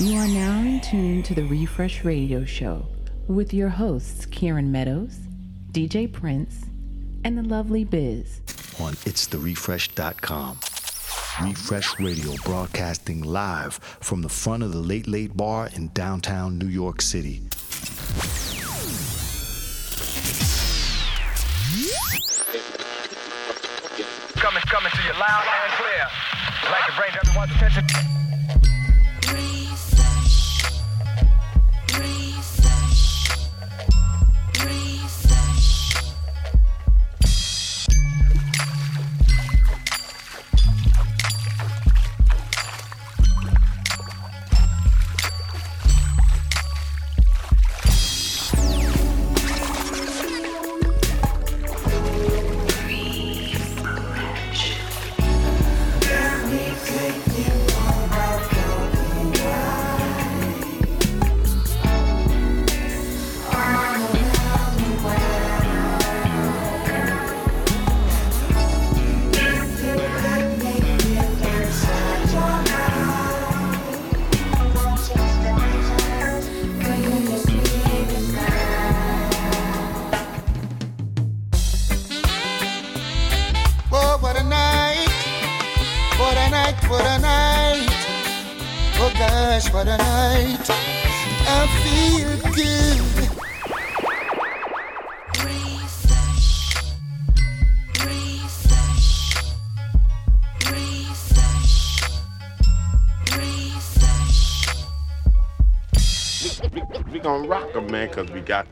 You are now in tune to the Refresh Radio Show with your hosts, Kieran Meadows, DJ Prince, and the lovely Biz. On itstherefresh.com. Refresh Radio broadcasting live from the front of the Late Late Bar in downtown New York City. Coming, coming to you loud and clear. I'd like to bring everyone's attention.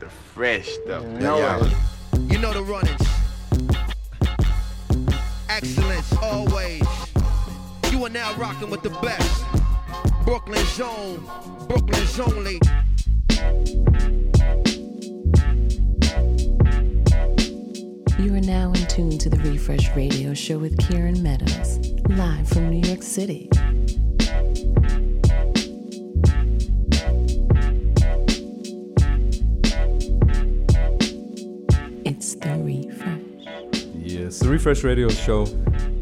Fresh stuff. No yeah. Refresh Radio Show.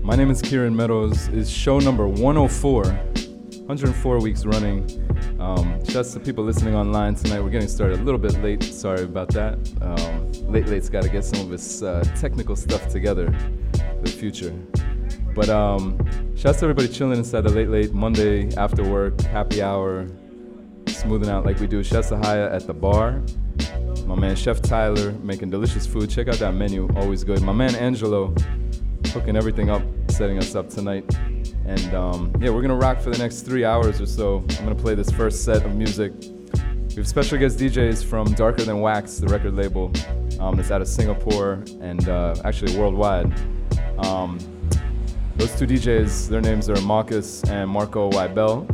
My name is Kieran Meadows. It's show number 104, 104 weeks running. Um, just the people listening online tonight, we're getting started a little bit late. Sorry about that. Um, late Late's got to get some of his uh, technical stuff together for the future. But um, shouts to everybody chilling inside the Late Late Monday after work, happy hour, smoothing out like we do. Shouts to Haya at the bar. My man Chef Tyler making delicious food. Check out that menu, always good. My man Angelo hooking everything up, setting us up tonight. And um, yeah, we're gonna rock for the next three hours or so. I'm gonna play this first set of music. We have special guest DJs from Darker Than Wax, the record label um, that's out of Singapore and uh, actually worldwide. Um, those two DJs, their names are Mawkus and Marco Weibel.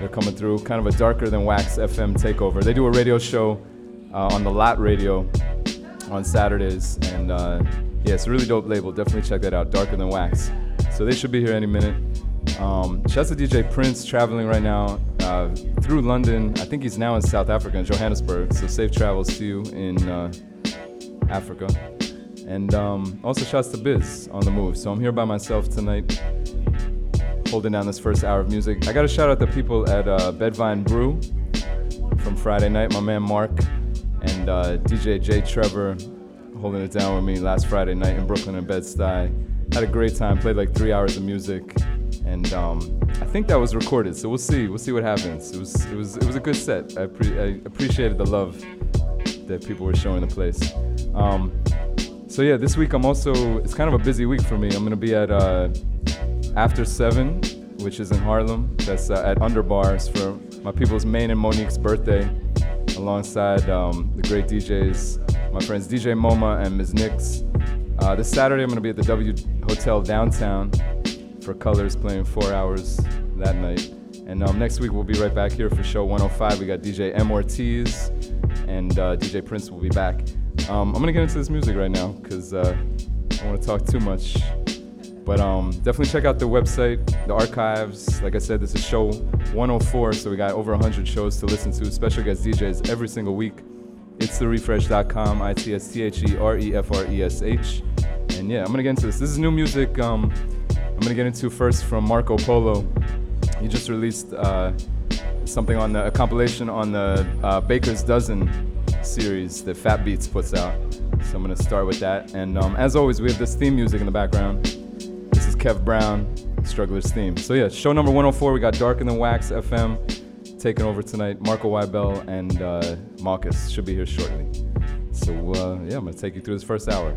They're coming through, kind of a Darker Than Wax FM takeover. They do a radio show uh, on the Lot Radio on Saturdays. And uh, yeah, it's a really dope label. Definitely check that out. Darker Than Wax. So they should be here any minute. Um, shouts to DJ Prince traveling right now uh, through London. I think he's now in South Africa, in Johannesburg. So safe travels to you in uh, Africa. And um, also shouts to Biz on the move. So I'm here by myself tonight, holding down this first hour of music. I got to shout out the people at uh, Bed-Vyne Brew from Friday night. My man Mark and uh, DJ J Trevor holding it down with me last Friday night in Brooklyn and Bed-Stuy. Had a great time, played like three hours of music, and um, I think that was recorded. So we'll see, we'll see what happens. It was, it was, it was a good set. I, pre- I appreciated the love that people were showing the place. Um, so yeah, this week I'm also, it's kind of a busy week for me. I'm gonna be at uh, After Seven, which is in Harlem. That's uh, at Underbars for my people's Maine and Monique's birthday alongside um, the great DJs, my friends DJ MoMA and Ms. Nix. Uh, this Saturday, I'm going to be at the W Hotel downtown for Colors playing four hours that night. And um, next week, we'll be right back here for show 105. We got DJ M. Ortiz and uh, DJ Prince will be back. Um, I'm going to get into this music right now because uh, I don't want to talk too much. But um, definitely check out the website, the archives. Like I said, this is show 104, so we got over 100 shows to listen to, special guest DJs every single week. It's therefresh.com, I T S T H E R E F R E S H. And yeah, I'm gonna get into this. This is new music. Um, I'm gonna get into first from Marco Polo. He just released uh, something on the a compilation on the uh, Baker's Dozen series that Fat Beats puts out. So I'm gonna start with that. And um, as always, we have this theme music in the background. This is Kev Brown, Struggler's theme. So yeah, show number 104. We got Darker Than Wax FM taking over tonight. Marco Weibel and uh, Mawkus should be here shortly. So uh, yeah, I'm gonna take you through this first hour.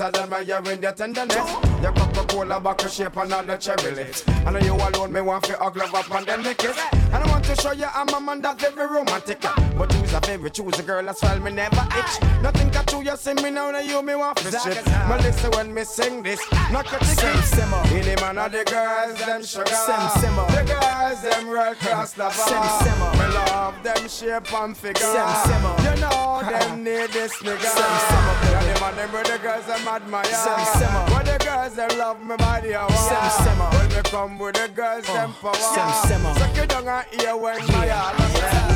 admiring your tenderness. Your Coca-Cola bottle shape and all the cherry lips. I know you alone, me want to hug love up and then make it. And I want to show you I'm a man that's very romantic. You's a very a girl, as well me never itch. Nothing got to you, see me now, now you me want to shit. But listen when me sing this, not cut the simmer. Any man of the girls, them sugar. Sim simmer. The girls, them real cross lover. Sim simmer. Me love them shape and figure. Sim simmer. You know them need this nigga. Sim simmer. Yeah, them them the girls, them admire. Sim simmer. But the girls, them love me body, I want. Sim simmer. When me come with the girls, uh, them power. Sim simmer. Suck you down and ear when my heart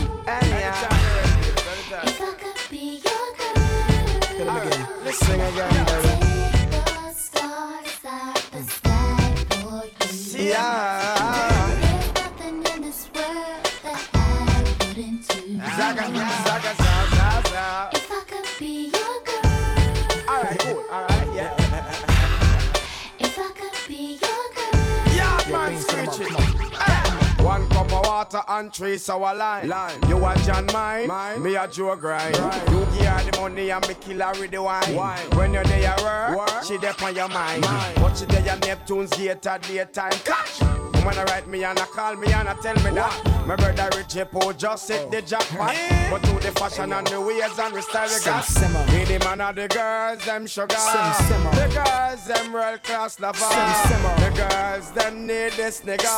and trees our line. line. You a John mine, mine. me a Joe grind. Right. You give her the money and me kill her with the wine. wine. When you're there, work, work. she there on your mind. mind. But she there, your Neptune's gate at daytime. Catch. When I write me and I call me and I tell me that. My brother Richie Poe just hit the jackpot. But to the fashion and the ways and the style we got Me the man of the girls, them sugar. The girls, them real class lover. The girls, them need this nigga.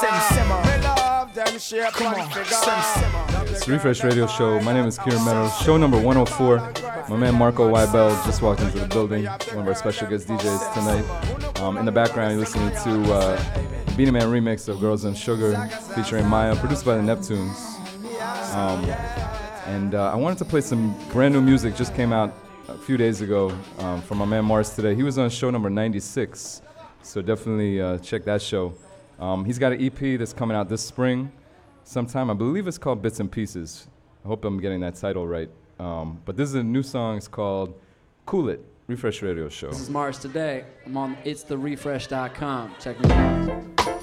Me love them shape and figure. It's Refresh Radio Show. My name is Kieran Meadows. Show number 104. My man Marco Weibel just walked into the building. One of our special guest DJs tonight. Um, in the background, you're listening to uh, Beenie Man remix of Girls and Sugar featuring Mya, produced by the Neptunes. Um, and uh, I wanted to play some brand new music, just came out a few days ago um, from my man Mars today. He was on show number 96, so definitely uh, check that show. Um, he's got an EP that's coming out this spring sometime. I believe it's called Bits and Pieces. I hope I'm getting that title right. Um, but this is a new song. It's called Cool It, Refresh Radio Show. This is Mars today. I'm on it's the refresh.com. Check me out.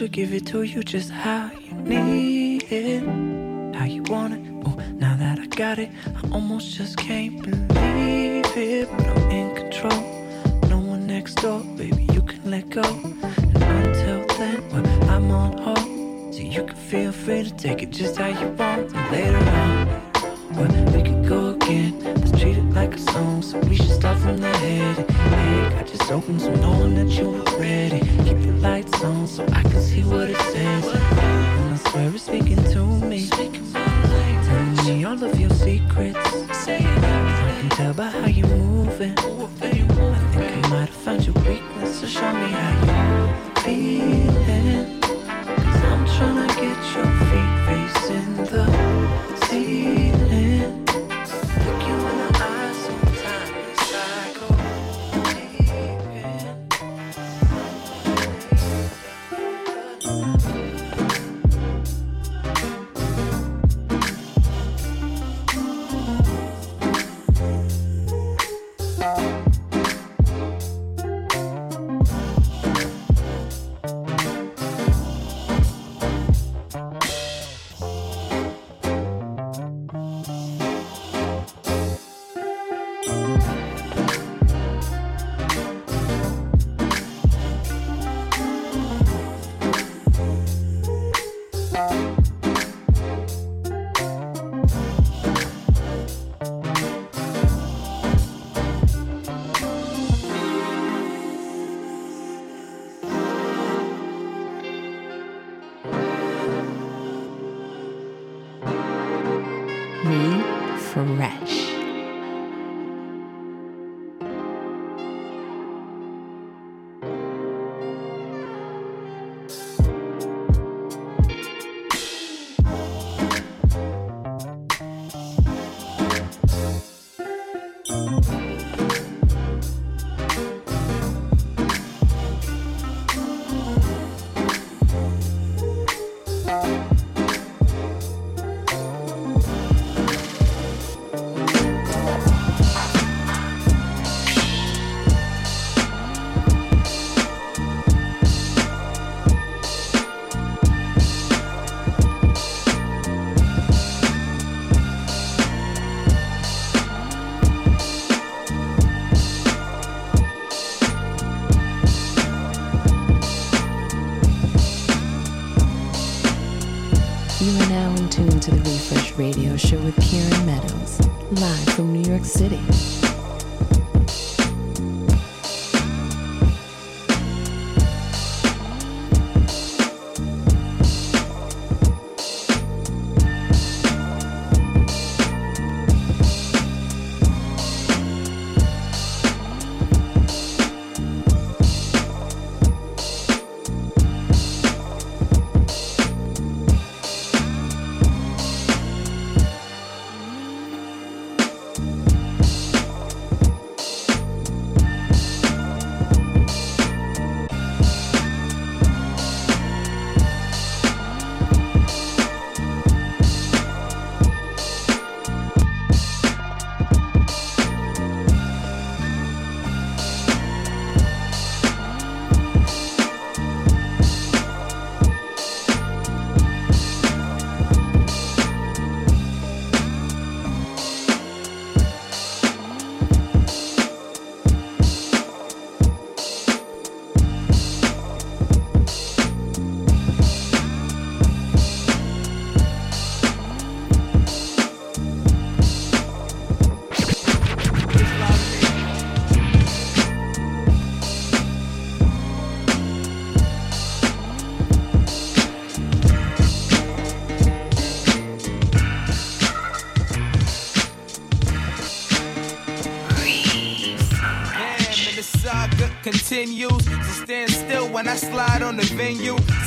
composure. Give it to you just how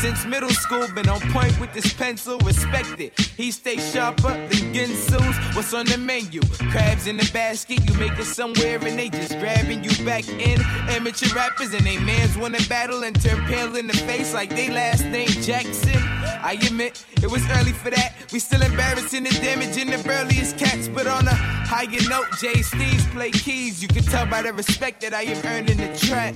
Since middle school, been on point with this pencil. Respect it. He stay sharper than Ginsu's. What's on the menu? Crabs in the basket. You make it somewhere and they just grabbing you back in. Amateur rappers and they mans wanna battle and turn pale in the face like they last name Jackson. I admit it was early for that. We still embarrassing the damage in the burliest cats, but on a higher note, Jay Steve's play keys. You can tell by the respect that I have earned in the track.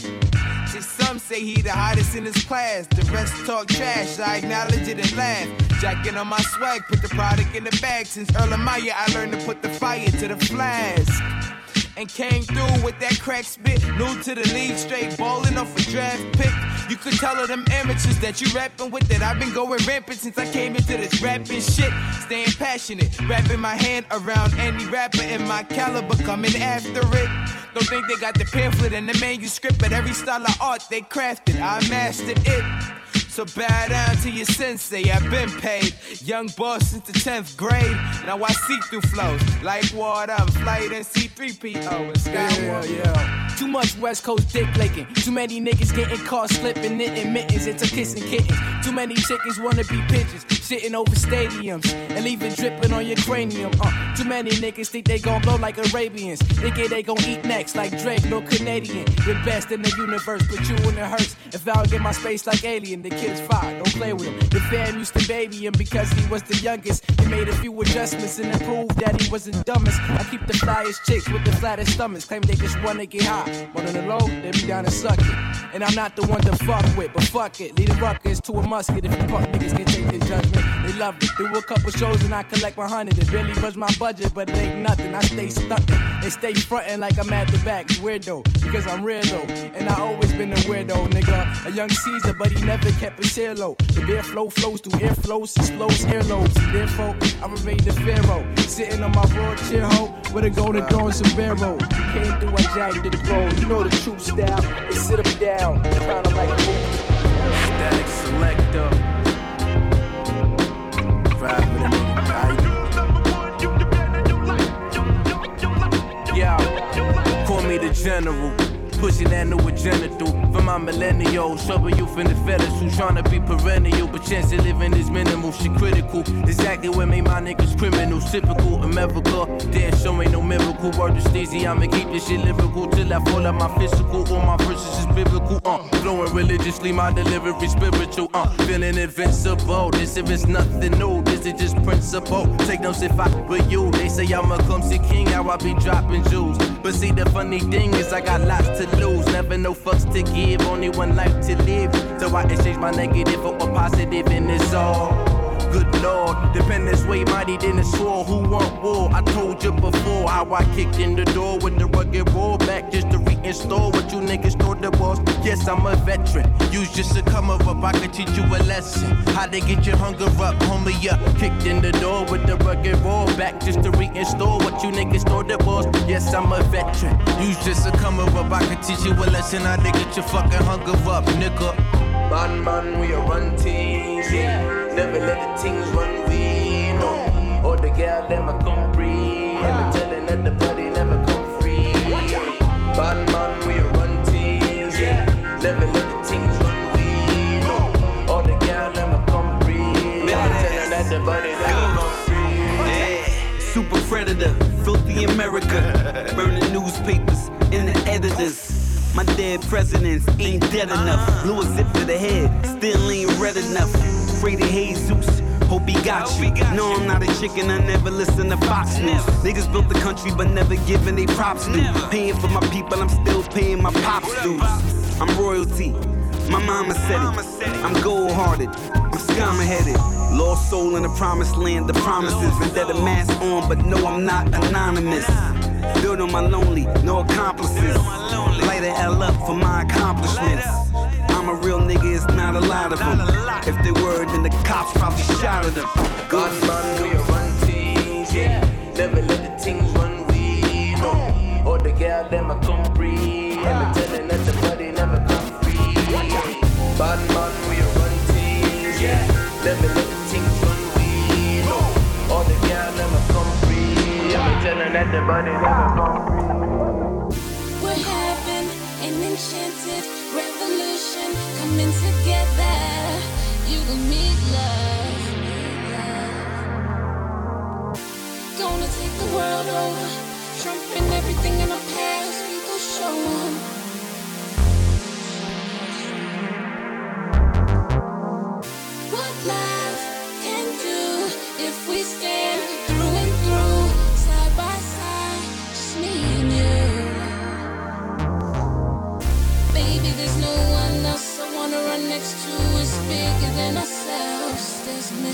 See, some say he the hottest in his class. The rest talk trash. I acknowledge it and laugh. Jacking on my swag, put the product in the bag. Since Earl Meyer, I learned to put the fire to the flask. And came through with that crack spit. New to the league, straight ballin' off a draft pick. You could tell of them amateurs that you rapping with that I've been going rampant since I came into this rapping shit. Staying passionate, wrapping my hand around any rapper in my caliber, coming after it. Don't think they got the pamphlet and the manuscript, but every style of art they crafted, I mastered it. So bow down to your sensei, I've been paid. Young boss since the 10th grade. Now I see through flows like water. I'm flight and C3PO and Skywalker. Yeah, yeah. Too much West Coast dick licking. Too many niggas getting caught slipping, knitting mittens into kissing kittens. Too many chickens wanna be pigeons, sitting over stadiums and leaving dripping on your cranium. Uh, too many niggas think they gon' blow like Arabians. Thinking they gon' eat next like Drake, no Canadian. The best in the universe, put you in the hearse. If I don't get my space like alien, the kid's fine. Don't play with him. The fam used to baby him because he was the youngest. He made a few adjustments and improved that he wasn't dumbest. I keep the flyest chicks with the flattest stomachs. Claim they just wanna get high. But on the low, they be down and suck it. And I'm not the one to fuck with, but fuck it. Lead the ruckus to a musket if you fuck niggas can take their judgment. They love it. Do a couple shows and I collect my hundred. It barely runs my budget, but it ain't nothing. I stay stuck. They stay frontin' like I'm at the back. Weirdo, because I'm real though. And I always been a weirdo, nigga. A young Caesar, but he never kept his hair low. The beer flow flows through airflows, explodes airlobes. And therefore, I remain the pharaoh. Sitting on my raw chair hole with a golden throne sombrero. Came through, I jagged the throne. You know the true style. They sit him down, crown him like a. Static selector. The general. Pushing that new agenda through for my millennials. Trouble you from the fellas who tryna be perennial, but chance of living is minimal. She critical. Exactly what made my niggas criminals. Typical America. Damn, show ain't no miracle. Word to Steezy, I'ma keep this shit lyrical till I fall out my physical. All my verses is biblical. Uh, flowing religiously, my delivery spiritual. Uh, feeling invincible. This if it's nothing new, this is just principle. Take notes if I you. They say I'm a clumsy king, how I be dropping jewels. But see, the funny thing is, I got lots to lose. Never no fucks to give, only one life to live. So I exchange my negative for a positive, and it's all. Good lord, dependence way mighty than a sword. Who want war? I told you before how I kicked in the door with the rugged roll back just to reinstall what you niggas thought the was. Yes, I'm a veteran. Use just a come up, I could teach you a lesson. How to get your hunger up, homie. Yeah, kicked in the door with the rugged roll back just to reinstall what you niggas throw the balls. yes, I'm a veteran. You just a come up, I can teach you a lesson. How to get your fucking hunger up, nigga. Man, man, we a run teams, yeah. Never let the things run we. Or the girl, them a come free. And the telling that the body never come free. Bad man, we run teams, yeah. Never let the things run we. Or the girl, them a come free. And the telling that the body never come free. Yeah. Super predator, filthy America, burning newspapers in the editors. My dead presidents ain't dead enough. Blew a zip to the head, still ain't red enough. Afraid of Jesus. Hope he got you. No, I'm not a chicken, I never listen to Fox News. Niggas built the country, but never giving they props due. Paying for my people, I'm still paying my pops dues. I'm royalty. My mama said it. I'm gold hearted. I'm scum headed. Lost soul in the promised land. The promises. Vendetta mask on, but no, I'm not anonymous. Built on my lonely, no accomplices. Light a L up for my accomplishments. I'm a real nigga, it's not a lot of them. If they were, then the cops probably shot at them. Man, we run teams, yeah. Never let the things run we, no. Or the girl, them a come free. The telling that the body never come free. Bad man, we run teams, yeah. Never let the things run we, no. Or the girl, them a come free. The telling that the body never come free. Gonna take the world over, everything in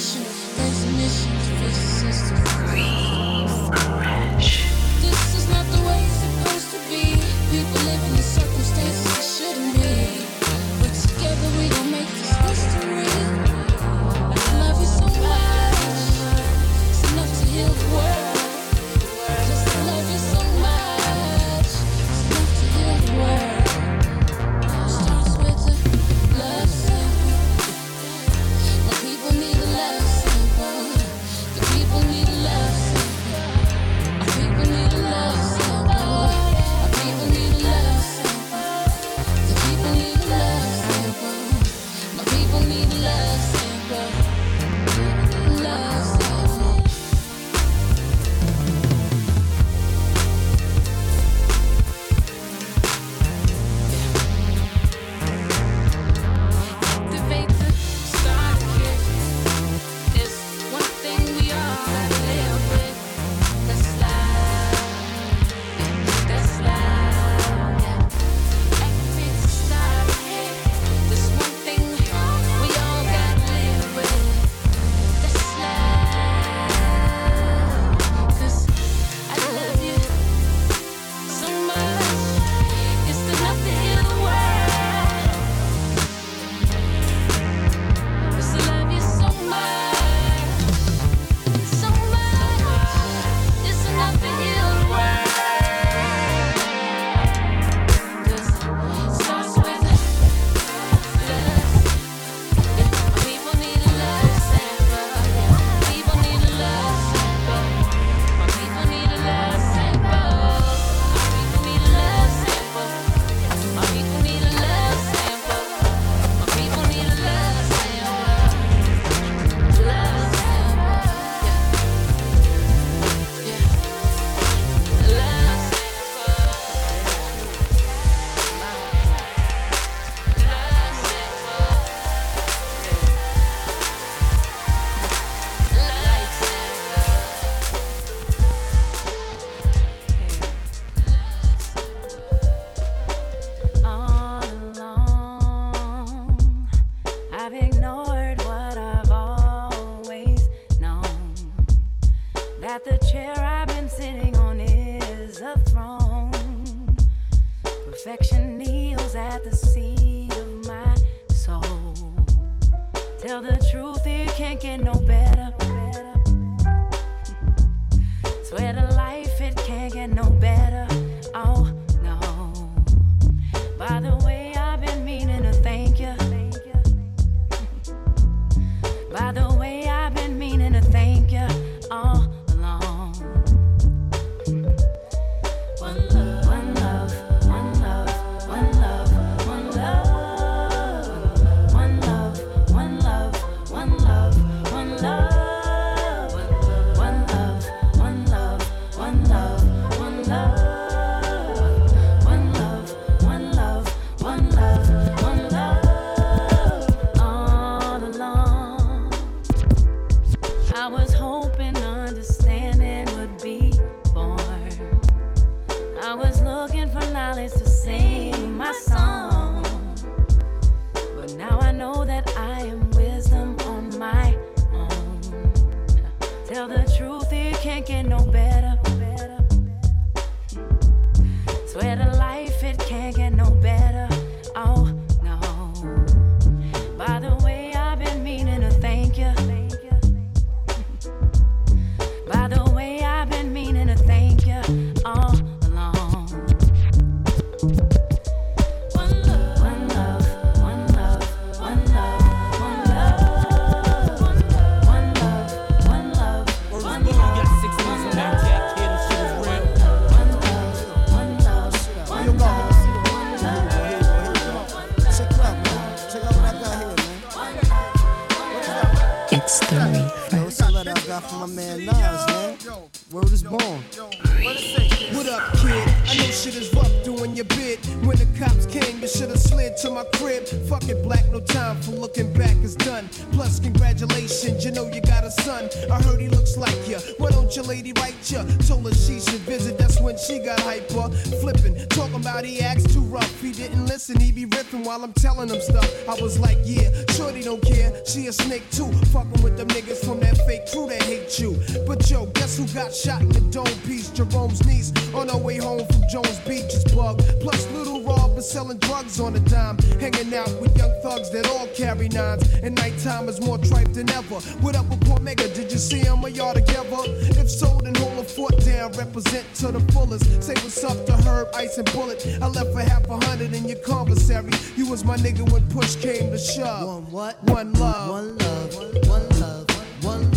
ourselves. There's for sisters. shines, and nighttime is more tripe than ever. What up with Cormega? Did you see him or y'all together? If so, then hold a fort down, represent to the fullest. Say what's up to Herb, Ice, and Bullet. I left for half a hundred in your commissary. You was my nigga when push came to shove. One what? One love. One love. One love. One love.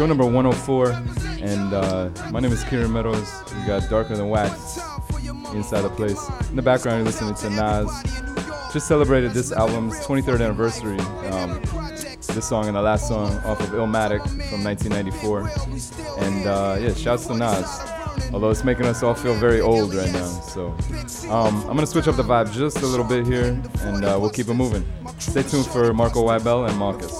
show number 104. And uh, my name is Kieran Meadows. We got Darker Than Wax inside the place. In the background, you're listening to Nas. Just celebrated this album's 23rd anniversary. Um, this song and the last song off of Illmatic from 1994. And uh, yeah, shouts to Nas although it's making us all feel very old right now. So um, I'm gonna switch up the vibe just a little bit here, and uh, we'll keep it moving. Stay tuned for Marco Weibel and Mawkus.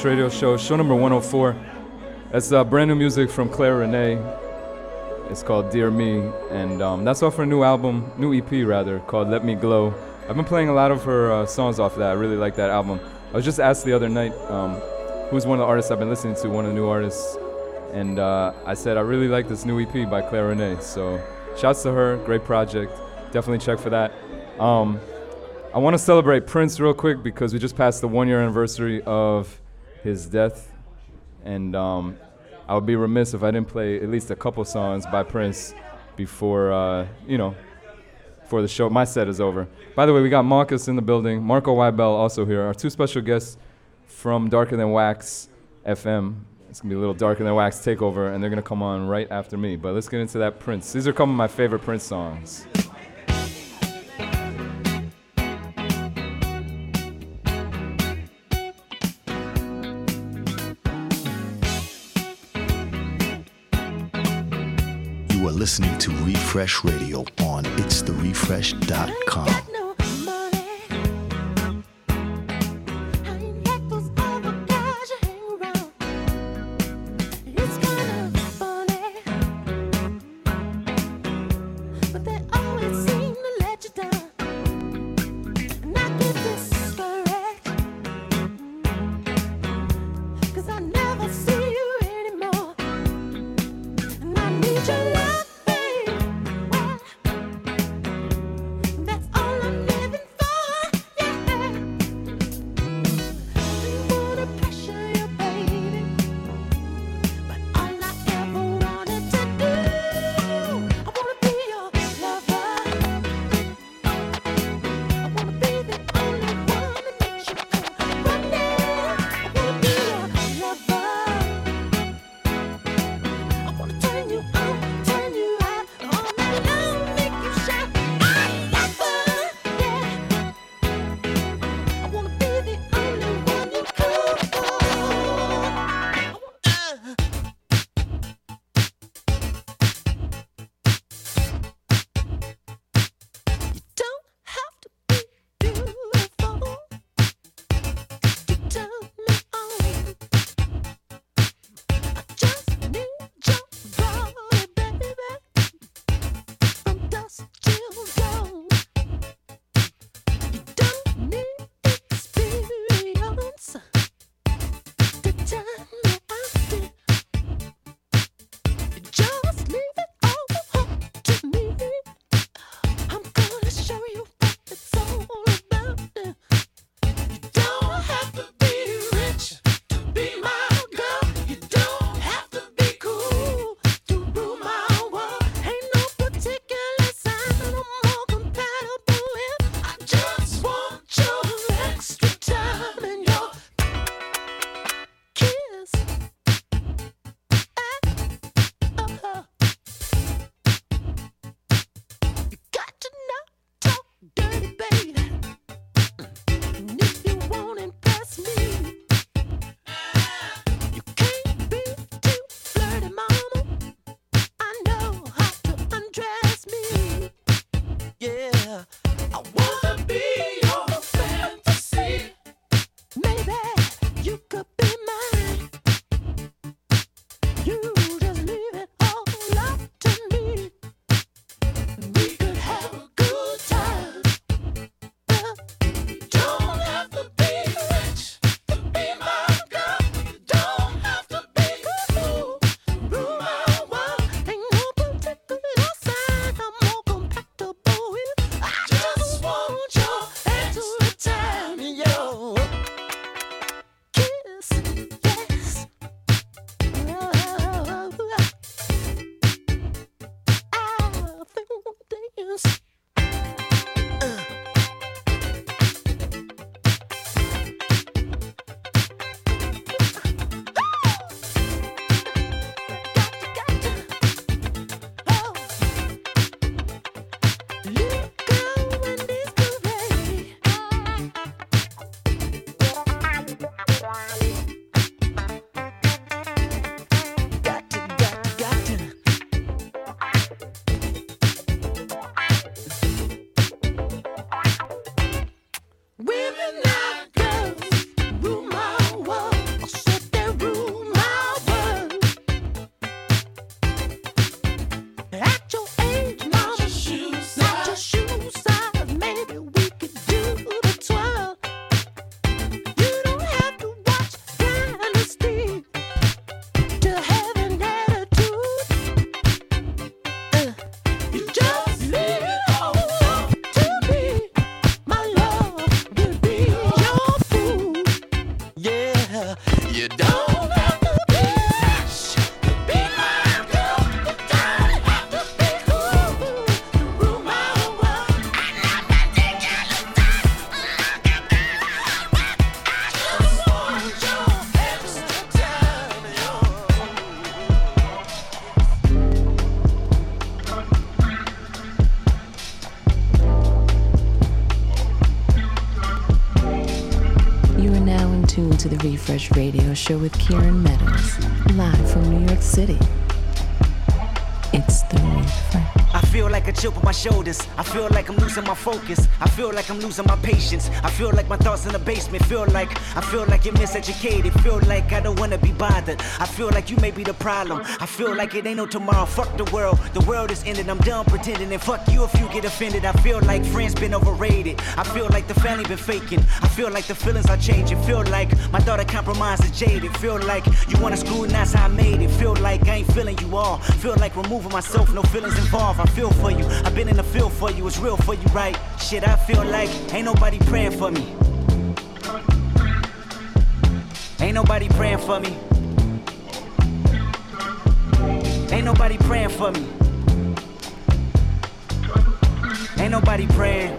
Radio Show, show number 104. That's uh, brand new music from Claire Renee. It's called Dear Me, and um, that's off her new album, new EP rather, called Let Me Glow. I've been playing a lot of her uh, songs off that. I really like that album. I was just asked the other night um, who's one of the artists I've been listening to, one of the new artists, and uh, I said I really like this new EP by Claire Renee. So, shouts to her, great project. Definitely check for that. Um, I want to celebrate Prince real quick because we just passed the one year anniversary of his death. And um, I would be remiss if I didn't play at least a couple songs by Prince before, uh, you know, before the show. My set is over. By the way, we got Mawkus in the building, Marco Weibel also here. Our two special guests from Darker Than Wax FM. It's gonna be a little Darker Than Wax takeover, and they're gonna come on right after me. But let's get into that Prince. These are some of my favorite Prince songs. Listening to Refresh Radio on itstherefresh.com. Refresh Radio Show with Kieran Meadows, live from New York City. Chip on my shoulders. I feel like I'm losing my focus. I feel like I'm losing my patience. I feel like my thoughts in the basement. Feel like I feel like you're miseducated. Feel like I don't wanna be bothered. I feel like you may be the problem. I feel like it ain't no tomorrow. Fuck the world. The world is ending. I'm done pretending. And fuck you if you get offended. I feel like friends been overrated. I feel like the family been faking. I feel like the feelings are changing. Feel like my thought of compromise is jaded. Feel like you wanna screw and that's how I made it. Feel like I ain't feeling you all. Feel like removing myself. No feelings involved. I feel for you. I've been in the field for you. It's real for you, right? Shit, I feel like ain't nobody praying for me. Ain't nobody praying for me. Ain't nobody praying for me. Ain't nobody praying.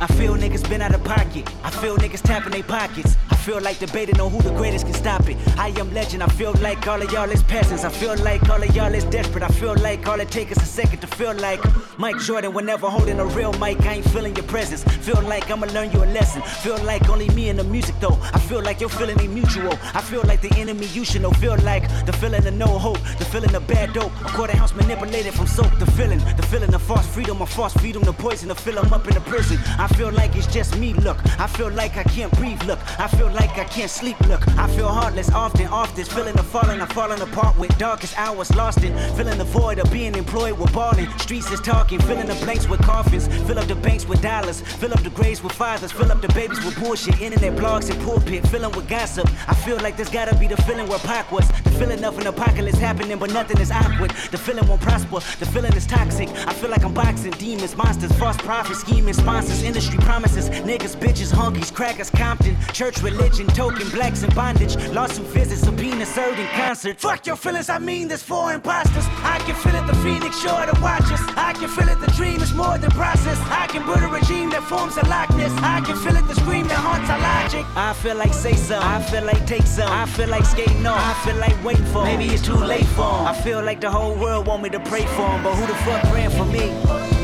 I feel niggas been out of pocket. I feel niggas tapping their pockets. Feel like debating on who the greatest can stop it. I am legend. I feel like all of y'all is peasants. I feel like all of y'all is desperate. I feel like all it takes is a second to feel like Mike Jordan whenever holding a real mic. I ain't feeling your presence. Feel like I'ma learn you a lesson. Feel like only me and the music though. I feel like your feeling ain't mutual. I feel like the enemy you should know. Feel like the feeling of no hope. The feeling of bad dope. A quarter house manipulated from soap. The feeling. The feeling of false freedom. A false freedom. The poison to fill 'em up in the prison. I feel like it's just me. Look. I feel like I can't breathe. Look. I feel like I can't sleep. Look. I feel heartless often. often. feeling the falling. I'm falling apart with darkest hours lost in. Feeling the void of being employed with balling. Streets is talking. Filling the blanks with coffins. Fill up the banks with dollars. Fill up the graves with fathers. Fill up the babies with bullshit. Internet blogs and pulpit. Filling with gossip. I feel like this gotta be the feeling where Pac was. The feeling of an apocalypse happening, but nothing is awkward. The feeling won't prosper. The feeling is toxic. I feel like I'm boxing demons, monsters, false prophets, scheming sponsors, industry promises, niggas, bitches, honkies, crackers, Compton, church, religion, token, blacks in bondage, lawsuit visits, subpoena served in concert. Fuck your feelings, I mean this for imposters. I can feel it, the phoenix sure to watch us. I can feel it, the dream is more than process. I can build a regime that forms a likeness. I can feel it, the scream that haunts our logic. I feel like say some, I feel like take some, I feel like skating on, I feel like waiting for. Maybe it's too late for 'em. I feel like the whole world want me to pray for 'em, but who the fuck praying for me?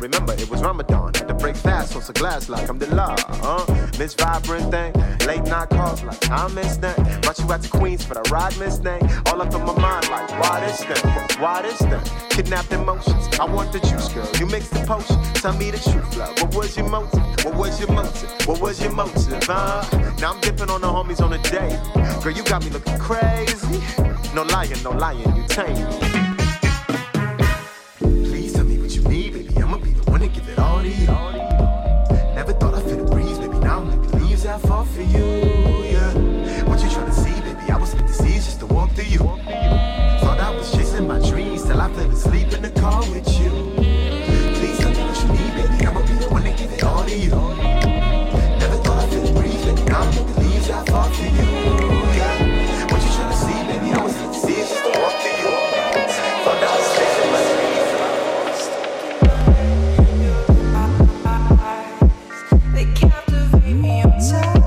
Remember, it was Ramadan. Had to break fast on some glass like I'm the law. huh? miss vibrant thing. Late night calls like I miss that. Brought you out to Queens for the ride, miss thing. All up in my mind like, why this thing? Why this thing? Kidnapped emotions. I want the juice, girl. You mix the potion. Tell me the truth, love. What was your motive? What was your motive? What was your motive? huh? now I'm dipping on the homies on a day. Girl, you got me looking crazy. No lying, no lying. You tame me. time.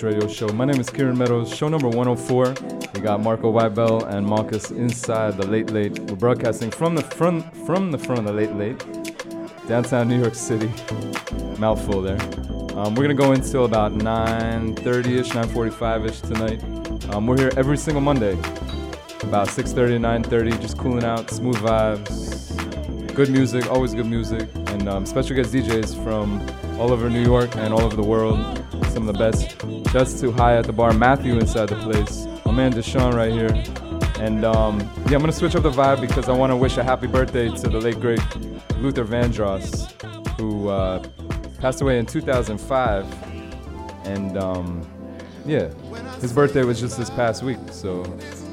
Radio Show. My name is Kieran Meadows. Show number 104. We got Marco Weibel and Marcus inside the Late Late. We're broadcasting from the front from the front of the Late Late, downtown New York City. Mouthful there. Um, we're gonna go until about 9:30ish, 9:45ish tonight. Um, we're here every single Monday, about 6:30 to 9:30, just cooling out, smooth vibes, good music, always good music, and um, special guest DJs from all over New York and all over the world. Some of the best. Just too high at the bar. Matthew inside the place. My man Deshaun right here. And um, yeah, I'm gonna switch up the vibe because I want to wish a happy birthday to the late great Luther Vandross, who uh, passed away in 2005. And um, yeah, his birthday was just this past week. So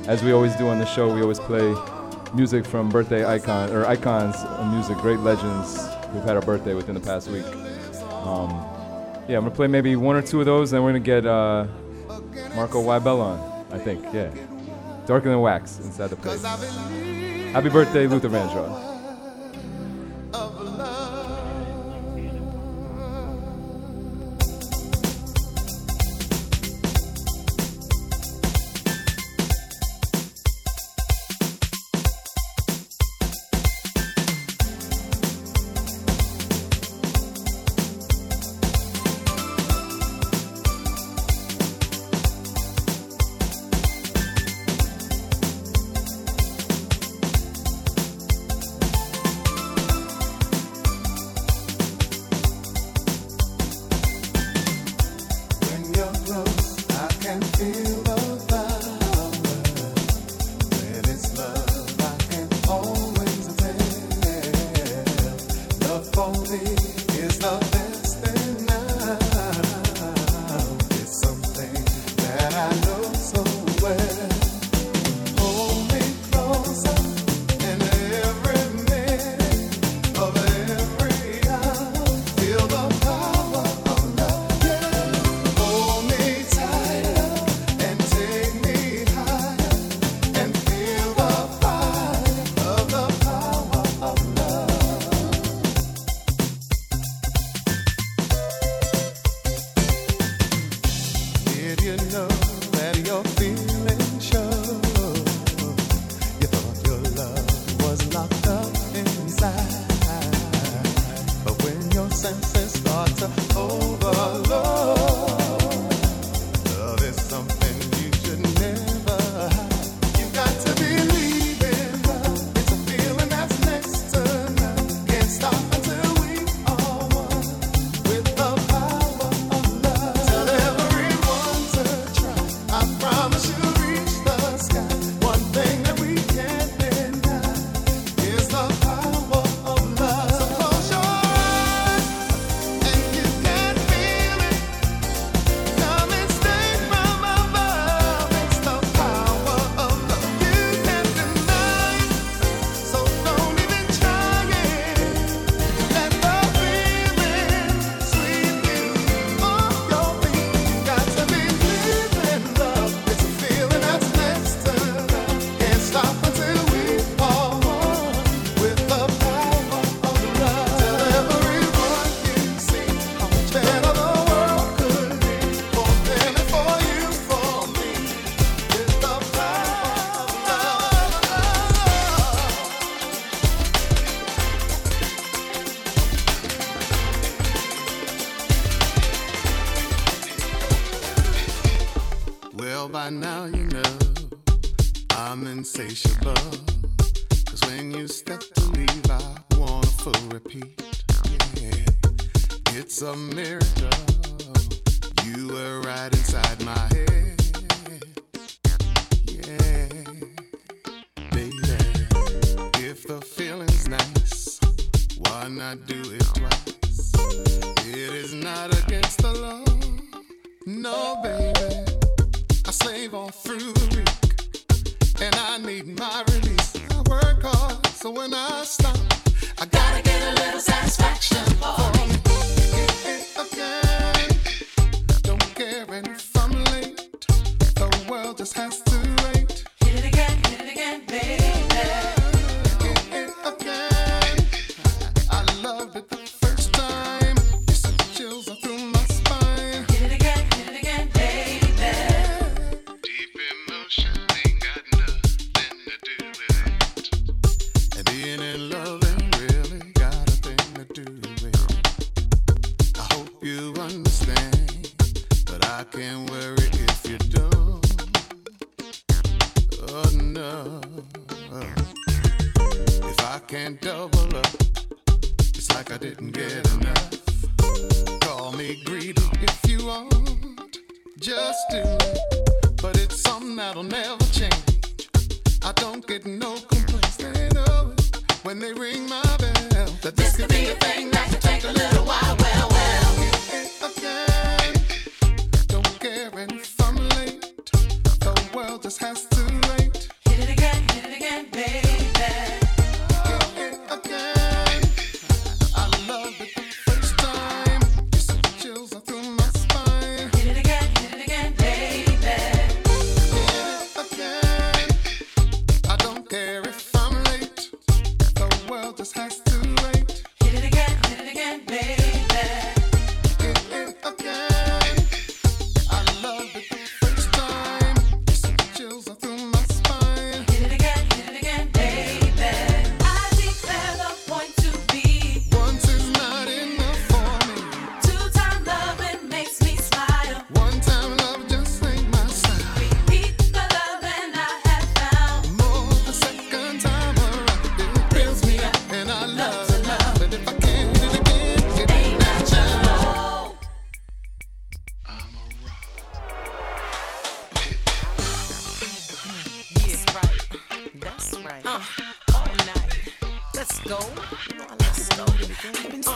as we always do on the show, we always play music from birthday icon or icons of music, great legends who've had a birthday within the past week. Um, yeah, I'm gonna play maybe one or two of those, and then we're gonna get uh, Marco Weibel on. I think, yeah. Darker than wax inside the place. Happy birthday, Luther Vandross.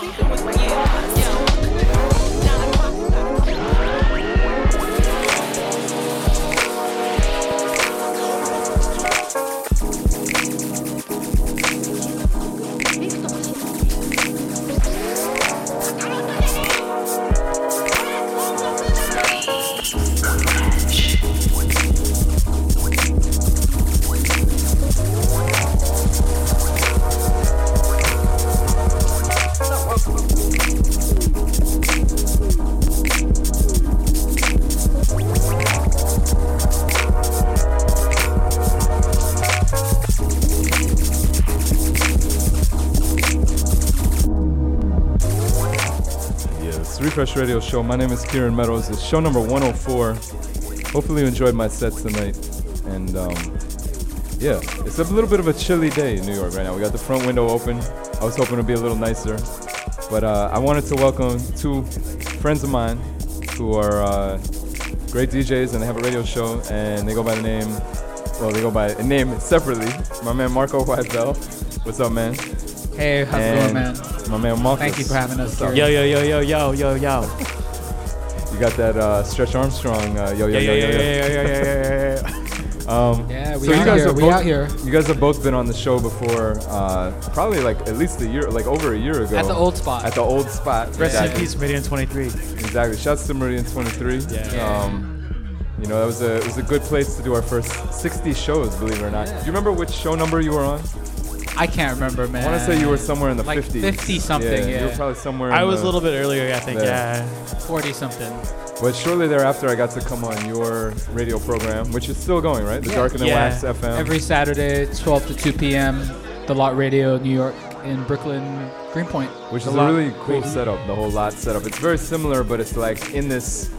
I've been sleeping Radio Show. My name is Kieran Meadows. It's show number 104. Hopefully you enjoyed my set tonight. And um, yeah, it's a little bit of a chilly day in New York right now. We got the front window open. I was hoping to be a little nicer. But uh, I wanted to welcome two friends of mine who are uh, great DJs and they have a radio show and they go by the name, well, they go by a name separately. My man Marco Weibel. What's up, man? Hey, how's it going, man? My man Marcus. Thank you for having us What's up? here. Yo, yo, yo, yo, yo, yo, yo. You got that uh, Stretch Armstrong, uh, yo, yo, Yeah, yo, yeah, yo, yo. yeah, yeah, yeah, yeah, Um, Yeah, we so you out guys here, have we both, out here. You guys have both been on the show before, uh, probably like at least a year, like over a year ago. At the old spot. At the old spot. Rest in peace, Meridian 23. Exactly. Shouts to Meridian 23. Yeah. Um, you know, that was a it was a good place to do our first 60 shows, believe it or not. Do you remember which show number you were on? I can't remember, man. I want to say you were somewhere in the like 50s. 50 something, yeah. You were probably somewhere. I in was a little bit earlier, I think, yeah. 40 something. But shortly thereafter, I got to come on your radio program, which is still going, right? The Yeah. Dark and the Yeah. Wax FM. Every Saturday, 12 to 2 p.m., The Lot Radio, New York, in Brooklyn, Greenpoint. Which The is a really cool Radio. setup, the whole lot setup. It's very similar, but it's like in this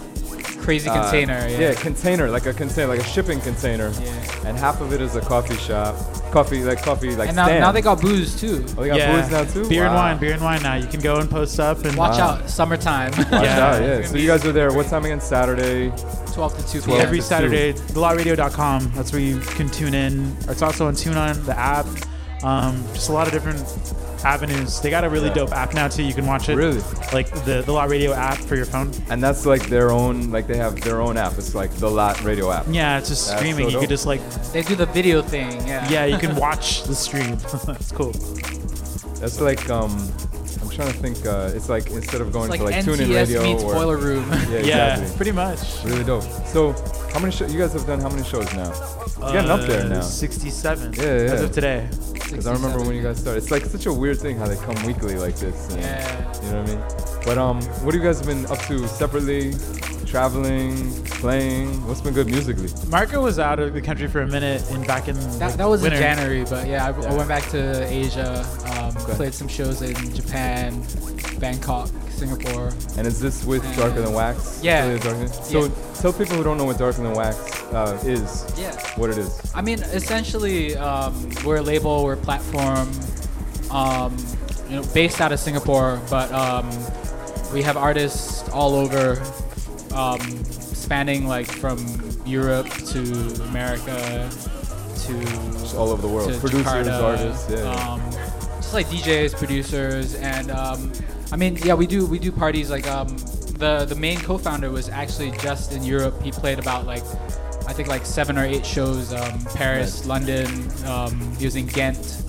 Crazy uh, container, yeah. container, like a container, like a shipping container. Yeah. And half of it is a coffee shop, coffee, like coffee, like and now, stand. now they got booze too. Oh, they got booze now too. Beer and wine, beer and wine now. You can go and post up and Watch Wow. out, summertime. Watch out, yeah. So you guys are there. What time again? Saturday. 12 to 2 12 Every to 2. Saturday, thelaw.radio.com. That's where you can tune in. It's also on TuneIn, the app. Um, just a lot of different avenues. They got a really Yeah. dope app now too. You can watch it. Really? Like the the Lot Radio app for your phone. And that's like their own, like they have their own app. It's like the Lot Radio app. Yeah, it's just That's streaming. so you dope. could just like They do the video thing, yeah. yeah, you can watch the stream. That's cool. That's like um, I'm trying to think. Uh, it's like instead of going It's to like like TuneIn radio meets or Boiler Room. Yeah, Yeah, pretty much. Really dope. So, how many shows? You guys have done how many shows now? You're getting up there now. 67 Yeah, yeah. as of today. Because I remember when you guys started. It's like such a weird thing how they come weekly like this. and- Yeah. You know what I mean? But um, what have you guys been up to separately? Traveling, playing? What's been good musically? Marco was out of the country for a minute and back in That, that was winter. in January, but yeah, I, I Yeah. went back to Asia, um, Okay. played some shows in Japan, Bangkok, Singapore. And is this with And- Darker Than Wax? Yeah. Really Darker So Yeah. tell people who don't know what Darker Than Wax uh, is. Yeah. What it is. I mean, essentially, um, we're a label, we're a platform. Um, you know, based out of Singapore, but um, we have artists all over, um, spanning like from Europe to America to Just all over the world. Producers, Jakarta, artists, yeah. Um, just like DJs, producers, and um, I mean, yeah, we do we do parties like um, the the main co-founder was actually just in Europe. He played about like I think like seven or eight shows, um, Paris, London. Um, in Ghent,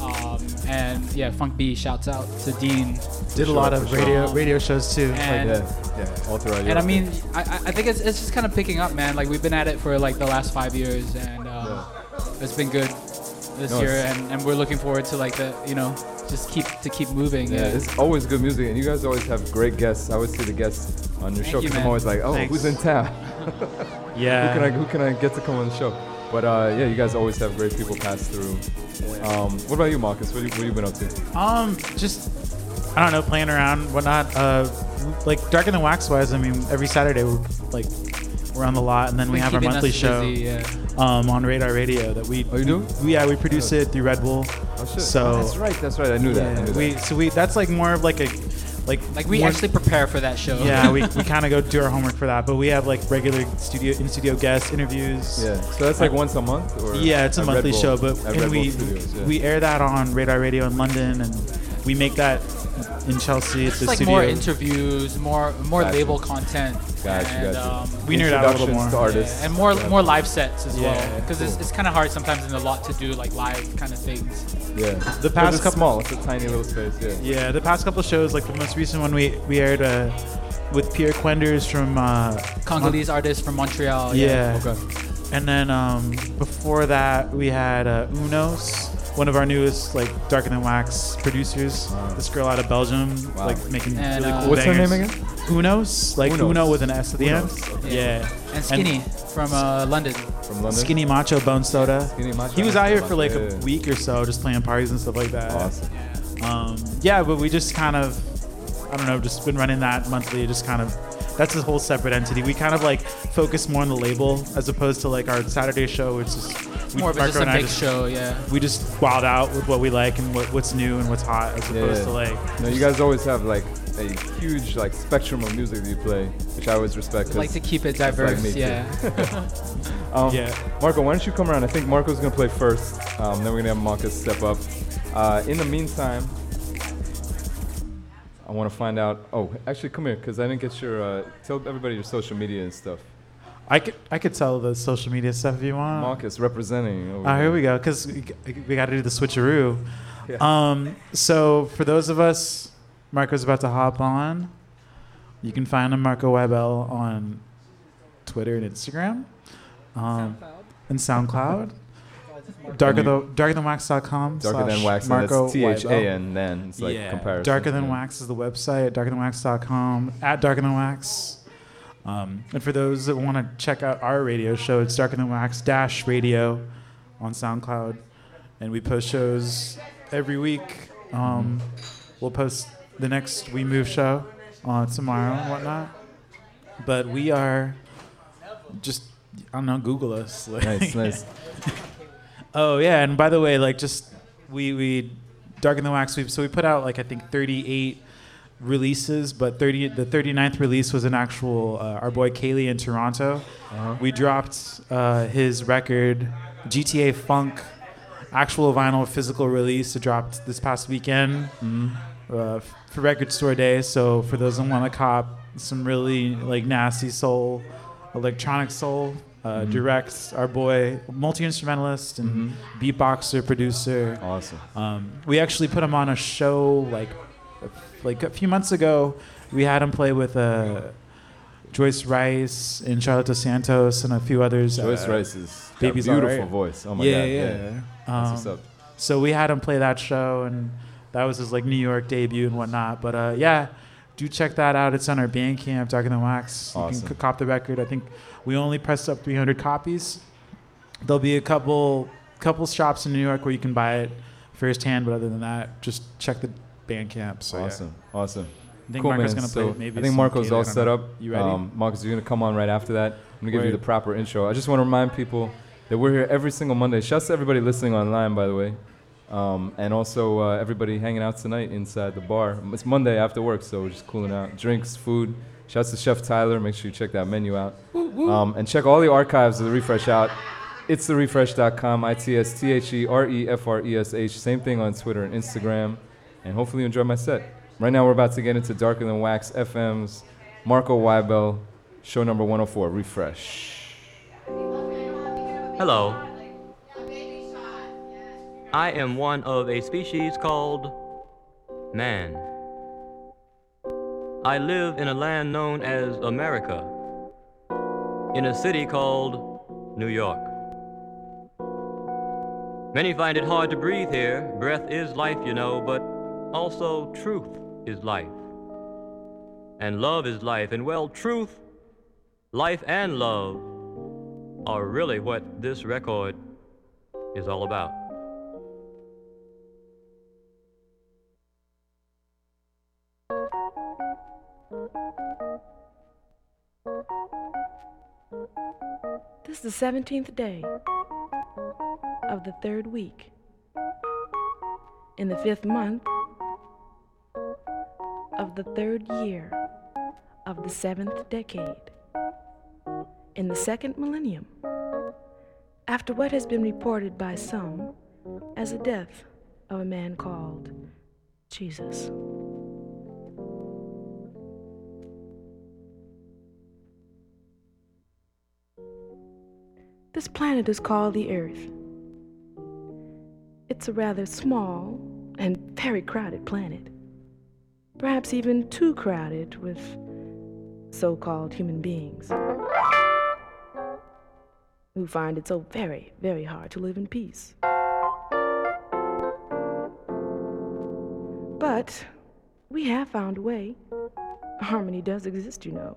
um, and yeah, Funk B. Shouts out to Dean. Did a lot of radio radio shows too. And, yeah, all throughout and I mean, I, I think it's, it's just kind of picking up, man. Like we've been at it for like the last five years, and um, it's been good this No, year, and, and we're looking forward to like the you know just keep to keep moving. Yeah, it's always good music, and you guys always have great guests. I always see the guests on your Thank show you, because I'm always like, oh, Thanks. who's in town? Yeah. who can I who can I get to come on the show? But uh, yeah, you guys always have great people pass through. Um, what about you, Marcus? What, have you- what you been up to? Um, just I don't know, playing around, whatnot. Uh, like Darker Than Wax wise, I mean, every Saturday we're like we're on the lot, and then we have our monthly show busy, yeah. um, on Radar Radio that we. Oh, you do? We, yeah, we produce it through Red Bull. Oh shit! So Oh, that's right. That's right. I knew that. I knew we that. so we that's like more of like a like Like we actually prepare for that show. Yeah, we, we kind of go do our homework for that, but we have like regular studio in studio guest interviews. Yeah, so that's like once a month, or yeah, it's a monthly show, but and we Studios, yeah. we air that on Radar Radio in London, and we make that in Chelsea at It's the like studio. more interviews, more more Gotcha. label content, Gotcha, and gotcha. um, We nerd out a little Introductions more. to artists. and more Yeah. more live sets as well because it's, cool. it's kind of hard sometimes in a lot to do like live kind of things. Yeah, The past it's couple- small. It's a tiny little space. Yeah. Yeah, the past couple shows, like the most recent one we we aired uh, with Pierre Kwenders from uh, Congolese artist from Montreal. Yeah. Yeah. And then um, before that, we had uh, Unos, one of our newest like Darker Than Wax producers. This girl out of Belgium, Wow. like making And, really uh, cool What's her name again? Unos, like Unos. Uno with an S at the Unos, end. okay. Yeah. And Skinny from uh, London. From London. Skinny Macho Bone Soda. Skinny Macho he was out here for like yeah. a week or so, just playing parties and stuff like that. Awesome. Um, yeah, but we just kind of, I don't know, just been running that monthly. Just kind of, that's a whole separate entity. We kind of like focus more on the label as opposed to like our Saturday show, which is we, More of a- Marco just a and I big show, yeah. We just wild out with what we like and what, what's new and what's hot, as opposed Yeah. to like. No, you guys always have like a huge like spectrum of music that you play, which I always respect. 'cause Like to keep it that's like diverse, me yeah. um, Yeah. Marco, why don't you come around? I think Marco's gonna play first. Um, then we're gonna have Marcus step up. Uh, in the meantime, I want to find out. Oh, actually, come here, cause I didn't get your. Uh, tell everybody your social media and stuff. I could I could tell the social media stuff if you want. Marcus representing. over Oh, here we go. Because we, we got to do the switcheroo. Yeah. Um, so for those of us, Marco's about to hop on. You can find him Marco Weibel on Twitter and Instagram, um, and SoundCloud. Darker than darkerthanwax.com. Darker than wax. Marco T H A Then it's like yeah. comparison. Darker than yeah. wax is the website. Darkerthanwax.com. At Darker than wax. Um, and for those that want to check out our radio show, it's Darker Than Wax Dash Radio on SoundCloud, and we post shows every week. Um, we'll post the next We Move show uh, tomorrow and whatnot. But we are just I don't know, Google us. Nice, nice. Oh yeah, and by the way, like just we we Darker the Wax. We so we put out like I think 38 releases, but 30 the 39th release was an actual uh, our boy Kaylee in Toronto. Uh-huh. We dropped uh, his record GTA Funk actual vinyl physical release. It dropped this past weekend Mhm. uh, for Record Store Day. So for those that want to cop some really like nasty soul, electronic soul. Uh. Directs our boy, multi instrumentalist and beatboxer, producer. Awesome. Um, we actually put him on a show like like a few months ago. We had him play with uh, Joyce Wrice and Charlotte Dos Santos and a few others. Joyce uh, Wrice is a Baby's beautiful Alright. voice. Oh my yeah, God, Yeah, yeah, yeah. That's what's Um, up. So we had him play that show, and that was his like New York debut and whatnot. But uh, yeah, do check that out. It's on our Bandcamp, Darker Than Wax. You Awesome. can c- cop the record. I think we only pressed up 300 copies. There'll be a couple couple shops in New York where you can buy it firsthand, but other than that, just check the Bandcamp. So yeah. awesome, awesome. I think cool, Marco's man. gonna so play maybe I think Marco's Kaylee, all set know. up. You ready? Um, Marcos, you're gonna come on right after that. I'm gonna give you the proper intro. I just want to remind people that we're here every single Monday. Shouts to everybody listening online, by the way. Um, and also uh, everybody hanging out tonight inside the bar. It's Monday after work, so we're just cooling out. Drinks, food. Shouts to Chef Tyler. Make sure you check that menu out. Um, and check all the archives of the Refresh out. It's therefresh.com, I T S T H E R E F R E S H. Same thing on Twitter and Instagram. And hopefully you enjoy my set. Right now we're about to get into Darker Than Wax FM's Marco Weibel, show number 104, Refresh. Hello. I am one of a species called man. I live in a land known as America, in a city called New York. Many find it hard to breathe here. Breath is life, you know, but also truth is life. And love is life. And well, truth, life, and love are really what this record is all about. This is the 17th day of the third week in the fifth month of the third year of the seventh decade in the second millennium after what has been reported by some as the death of a man called Jesus. This planet is called the Earth. It's a rather small and very crowded planet. Perhaps even too crowded with so called human beings who find it so very, very hard to live in peace. But we have found a way. Harmony does exist, you know.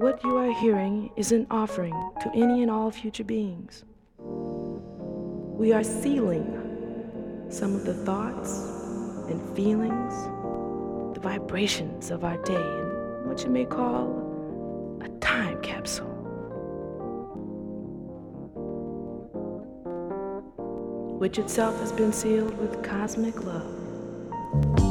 What you are hearing is an offering to any and all future beings. We are sealing some of the thoughts and feelings, the vibrations of our day in what you may call a time capsule. Which itself has been sealed with cosmic love.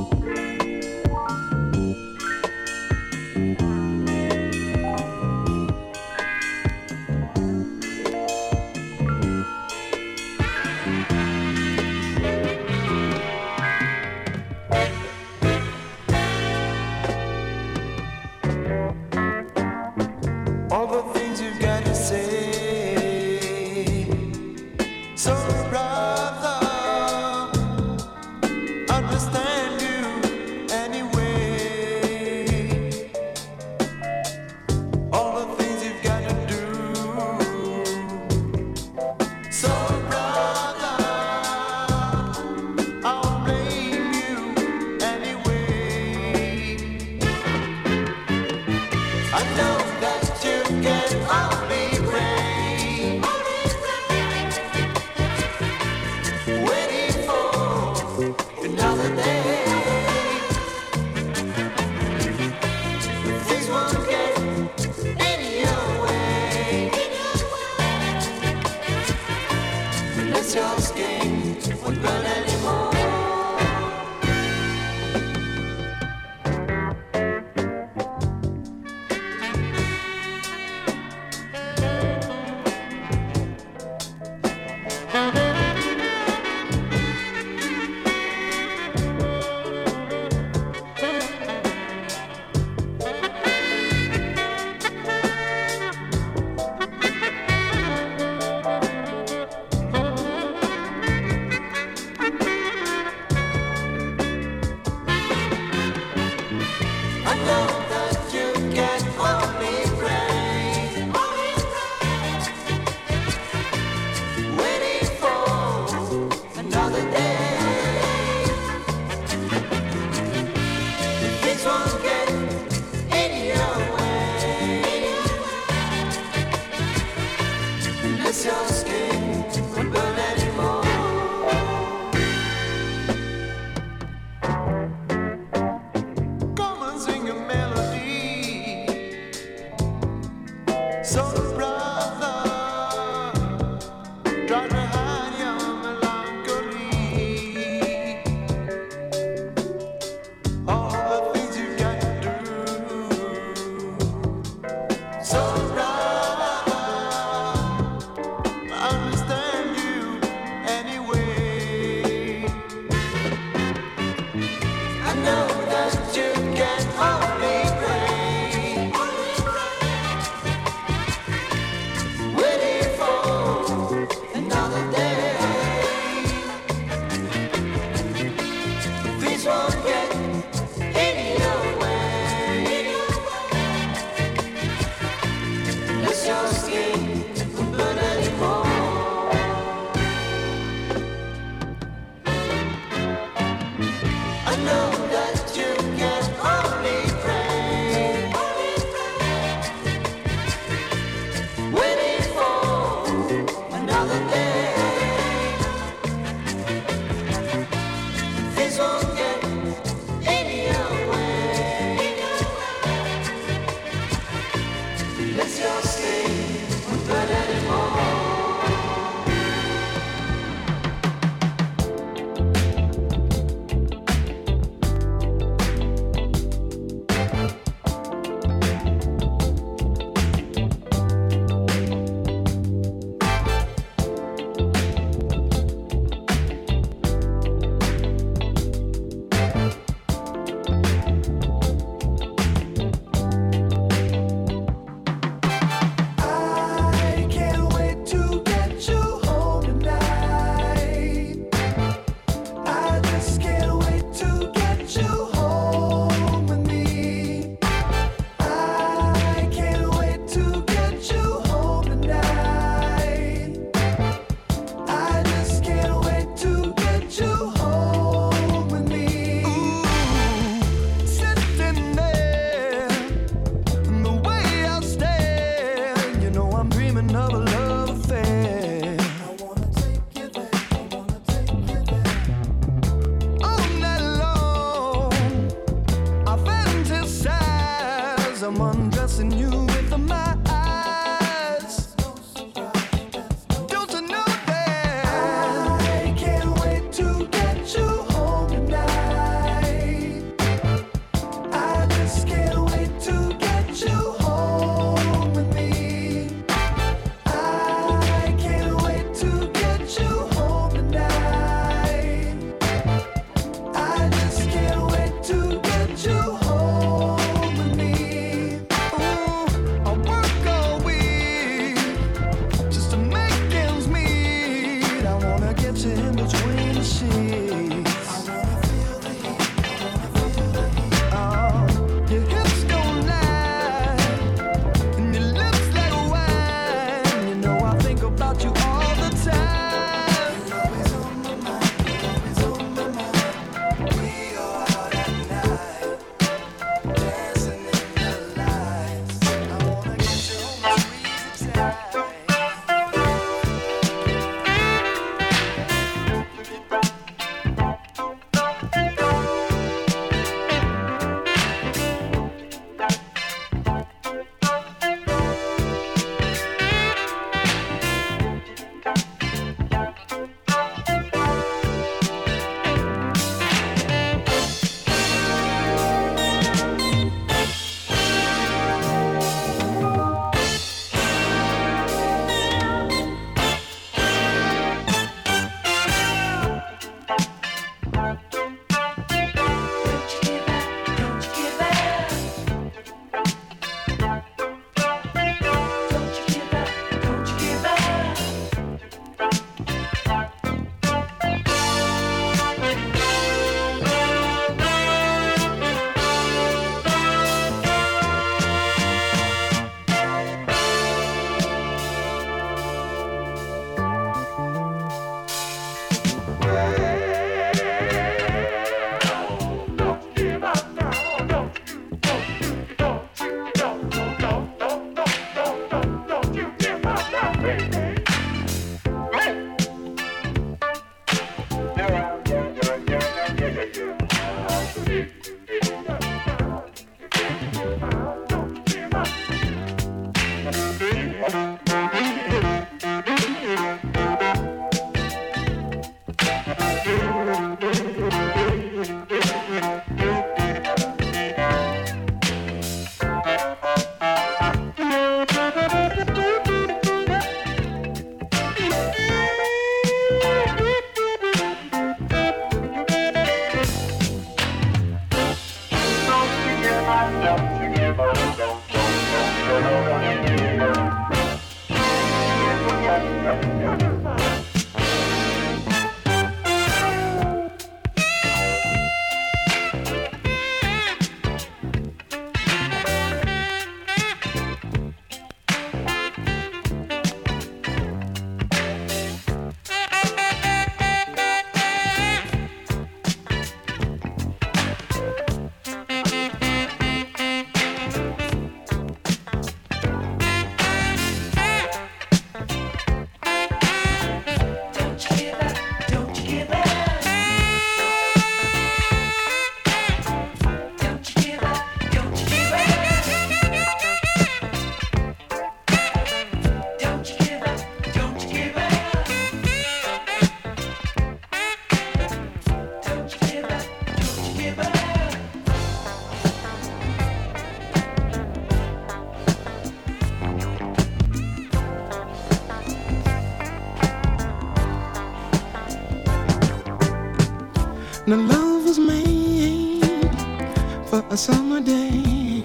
A summer day,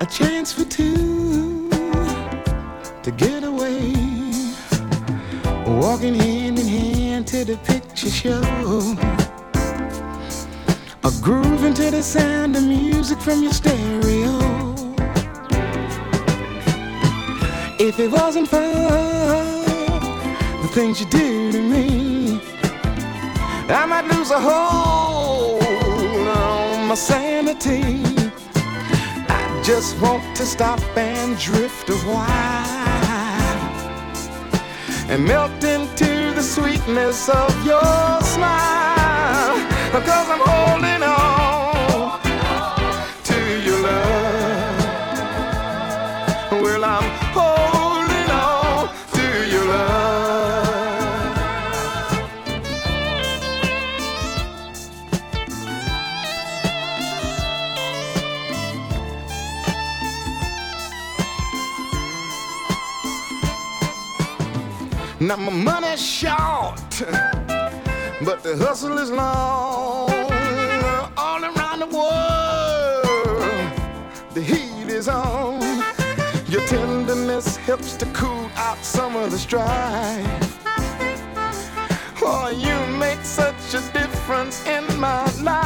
a chance for two to get away, walking hand in hand to the picture show, a grooving to the sound of music from your stereo. If it wasn't for the things you do to me, I might lose a on my sanity. I just want to stop and drift a while and melt into the sweetness of your smile. Because I'm holding on my money's short, but the hustle is long. All around the world, the heat is on. Your tenderness helps to cool out some of the strife. Oh, you make such a difference in my life.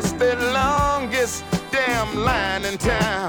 That's the longest damn line in town.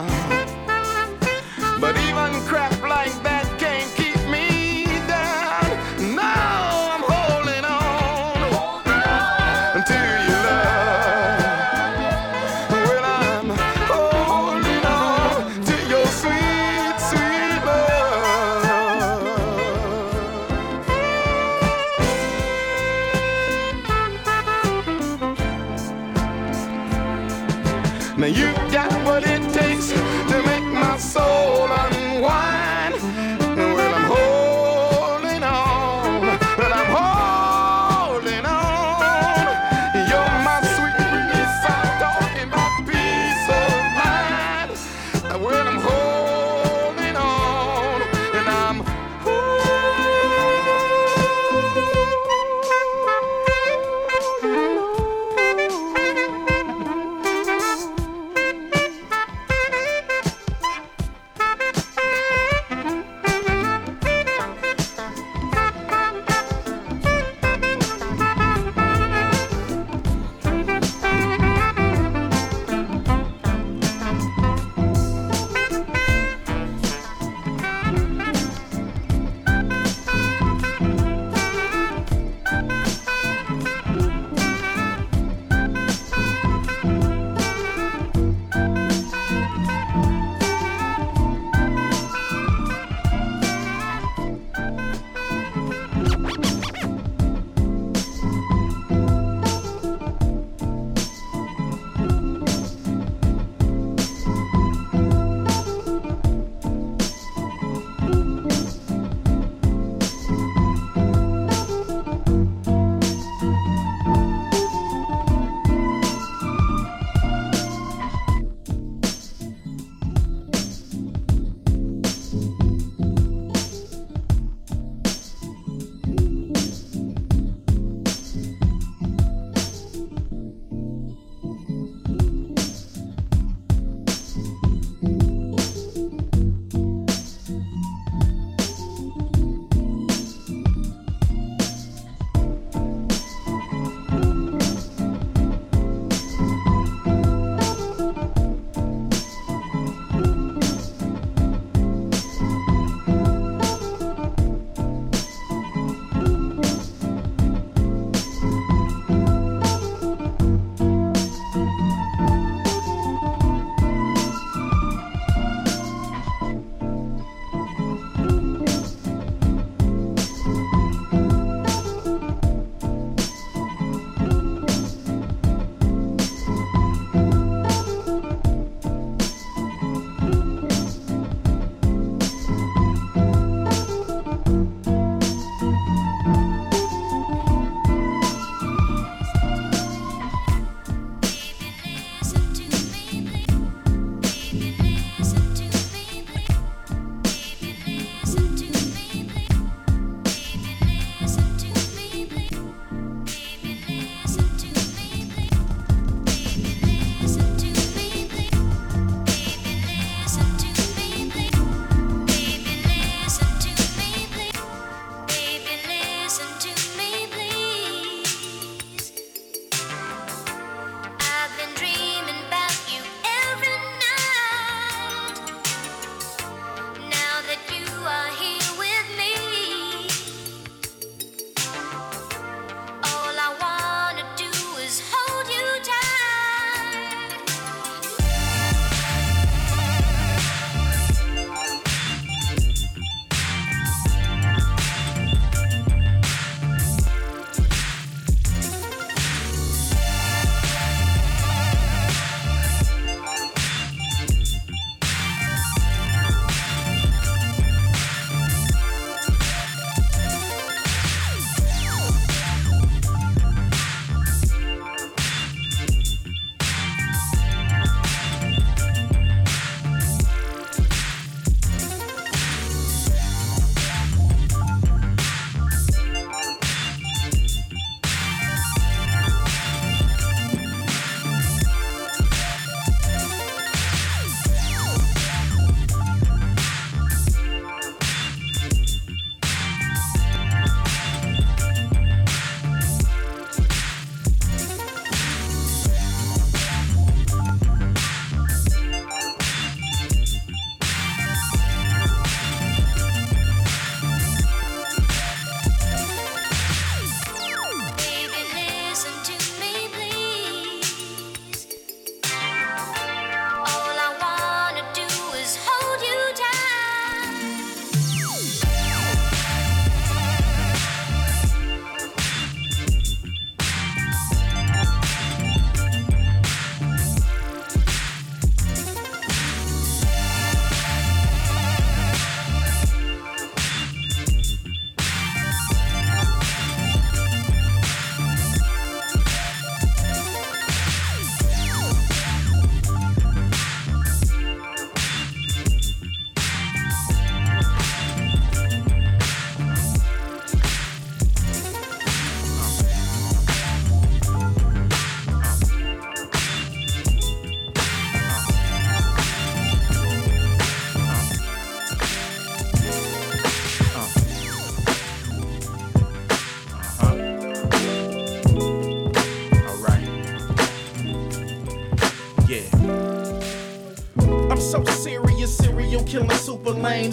Killing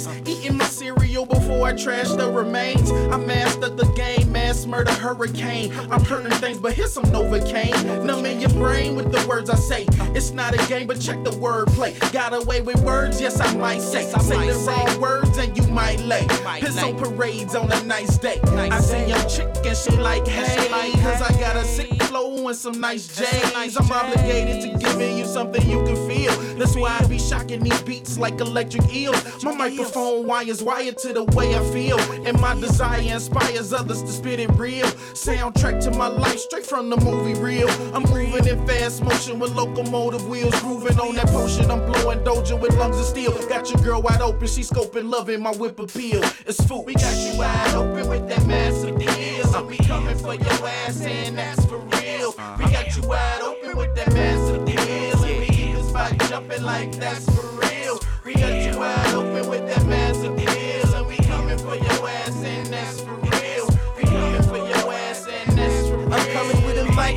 super lames. Eating my cereal before I trash the remains. I mastered the game, mass murder hurricane. I'm hurting things, but here's some Novocaine. Numbing your brain with the words I say. It's not a game, but check the wordplay. Got away with words, yes, I might say. say the wrong words and you might lay. Piss on parades on a nice day. I see your chick and she like, hey, cause I got a sick flow and some nice J's. I'm obligated to giving you something you can feel. That's why I be shocking these beats like electric eels. My microphone wires wired to the way I feel. And my desire inspires others to spit it real. Soundtrack to my life straight from the movie reel. I'm moving in fast motion with locomotive wheels. Grooving on that potion. I'm blowing doja with lungs of steel. Got your girl wide open. She scoping, loving my whip appeal. It's food. We got you wide open with that massive deal. I'm be coming for your ass and that's for real. We got you wide open with that massive deal. And we keep this body jumping like that's for real. We got you wide open with that massive deal.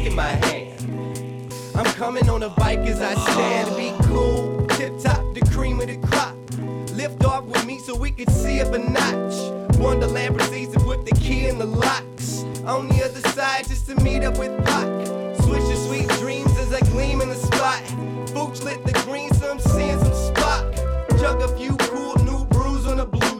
In my hand. I'm coming on a bike as I stand. Be cool, tip top, the cream of the crop. Lift off with me so we could see up a notch. Wonderland proceeds to put the key in the locks. On the other side, just to meet up with Pac. Switch sweet dreams as I gleam in the spot. Boots lit the green, so I'm some spot. Jug a few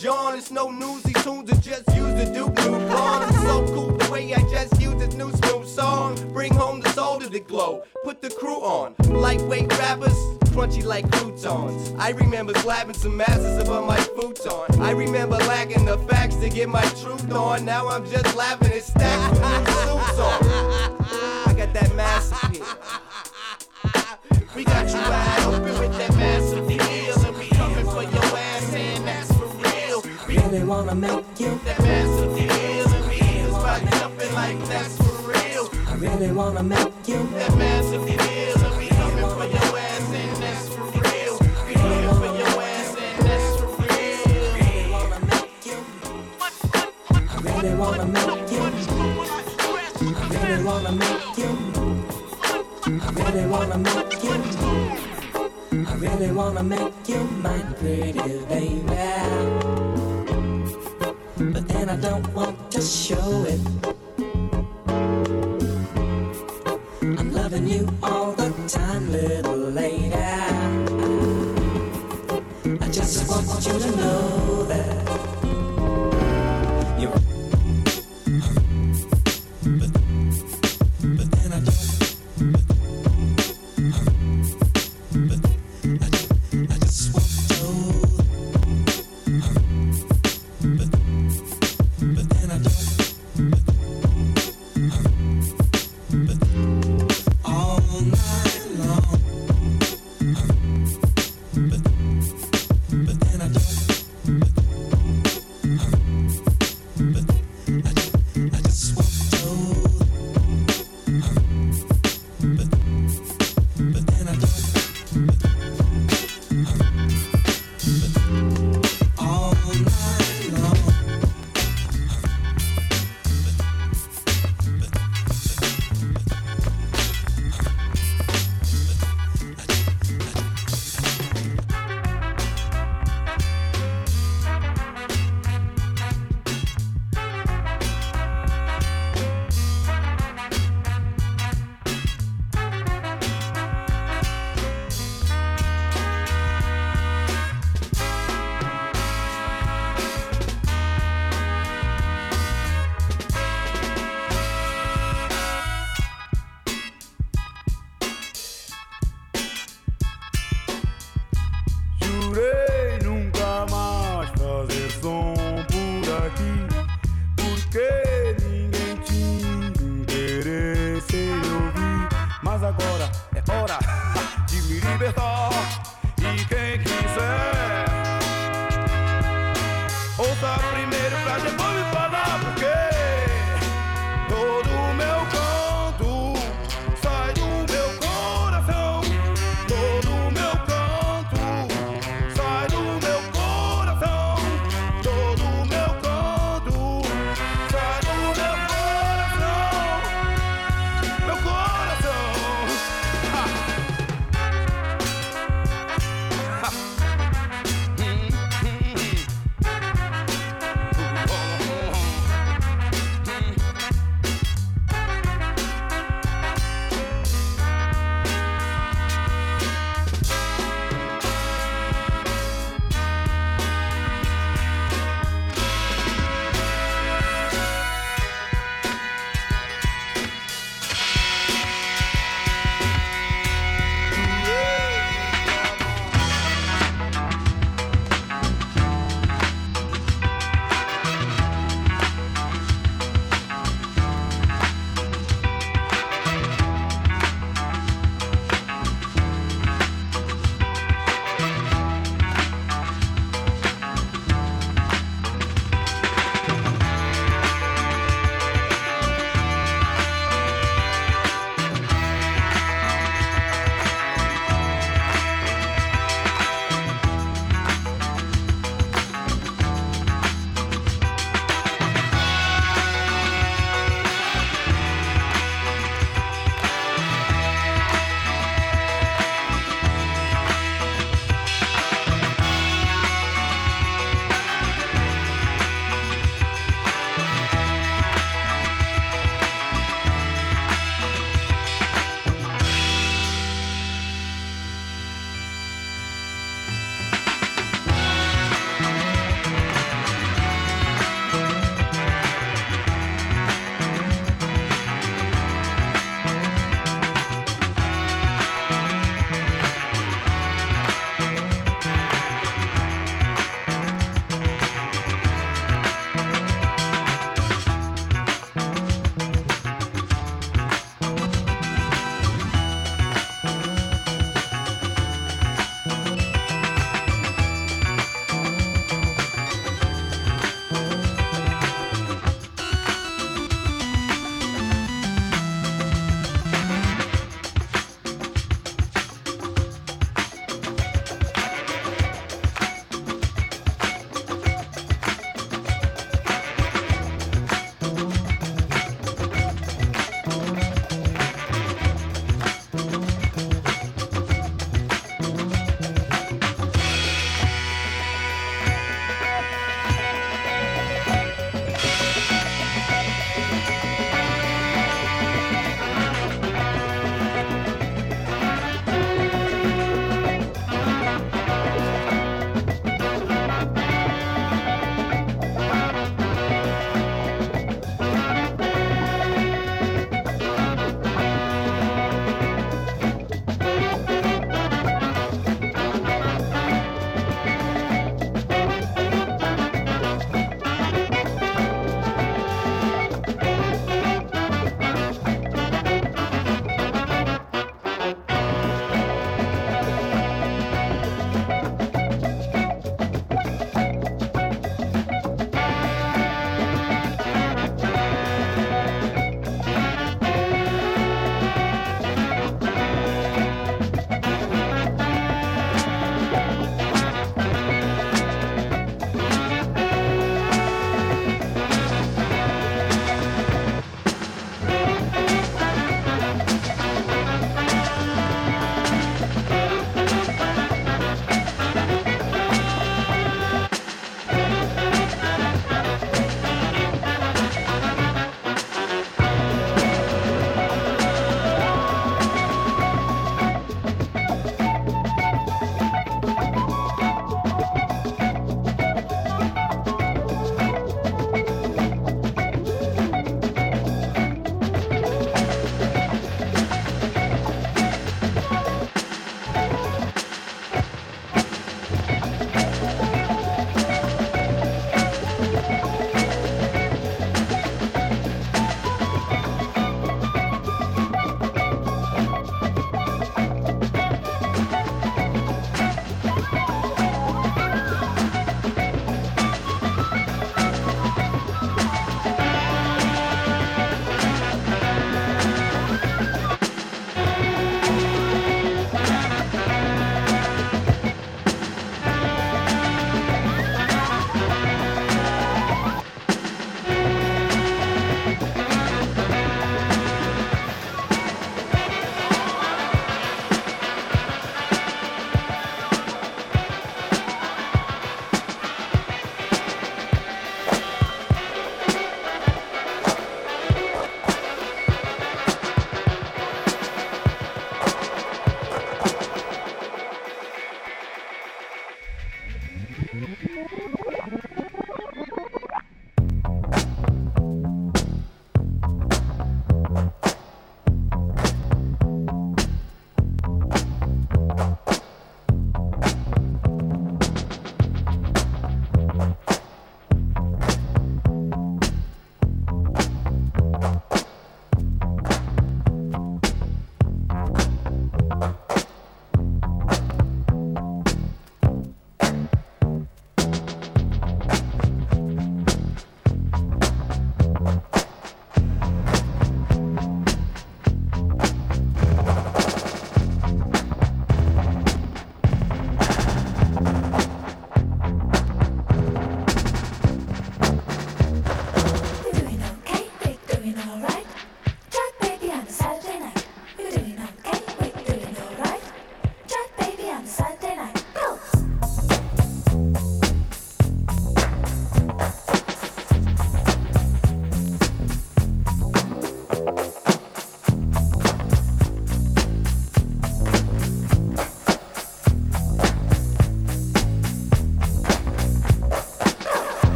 John. It's no newsy tunes, I just use the Duke New Blonde. It's so cool the way I just use this new smooth song. Bring home the soul to the glow. Put the crew on. Lightweight rappers, crunchy like croutons. I remember slapping some masses above my futon. I remember lacking the facts to get my truth on. Now I'm just laughing at stacks with new suits on. I got that massive here. We got you wide open with that massive wanna make you. that massive deal. And we keep this like that's for real. I really wanna make you. That massive we coming for your ass and that's for real. Coming for your ass and that's for real. Really wanna make you. Really wanna make you. I really wanna make you. I really wanna make you. I really wanna make you my pretty baby. But then I don't want to show it. I'm loving you all the time, little lady. I just want you to know that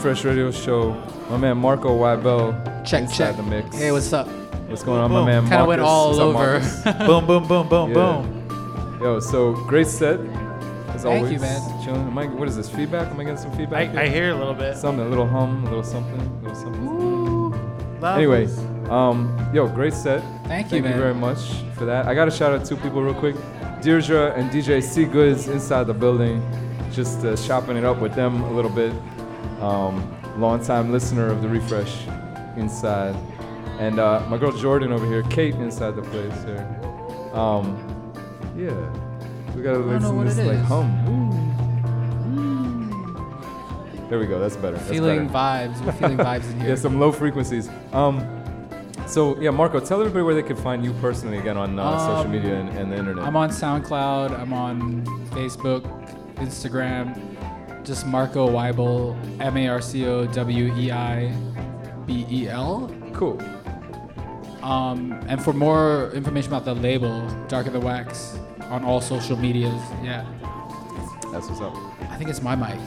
Refresh Radio Show. My man Marco Weibel. Check, inside check. the mix. Hey, what's up? What's going on, Boom. my man? Kinda went all What's over. Mawkus? Boom, boom, boom, boom, boom. Yo, so great set. As Thank always. you, man. Chilling. Am I, what is this? Feedback? Am I getting some feedback? I- I hear a little bit. Something, a little hum, a little something, a little something. Love Anyway, um, yo, great set. Thank you, man. Thank you very much for that. I got to shout out two people real quick. Deirdre and DJ C Goods inside the building, just uh, chopping it up with them a little bit. Um, long-time listener of the Refresh inside, and uh, my girl Jordan over here, Kate inside the place here. Um, yeah, we gotta listen to this like is. hum. There we go. That's better. That's Feeling better. vibes. We're feeling vibes in here. yeah, some low frequencies. Um, so yeah, Marco, tell everybody where they can find you personally again on uh, social Um, media and, and the internet. I'm on SoundCloud. I'm on Facebook, Instagram. Just Marco Weibel, M A R C O W E I B E L. Cool. Um, and for more information about the label, Darker Than Wax, on all social medias. Yeah. That's what's up. I think it's my mic.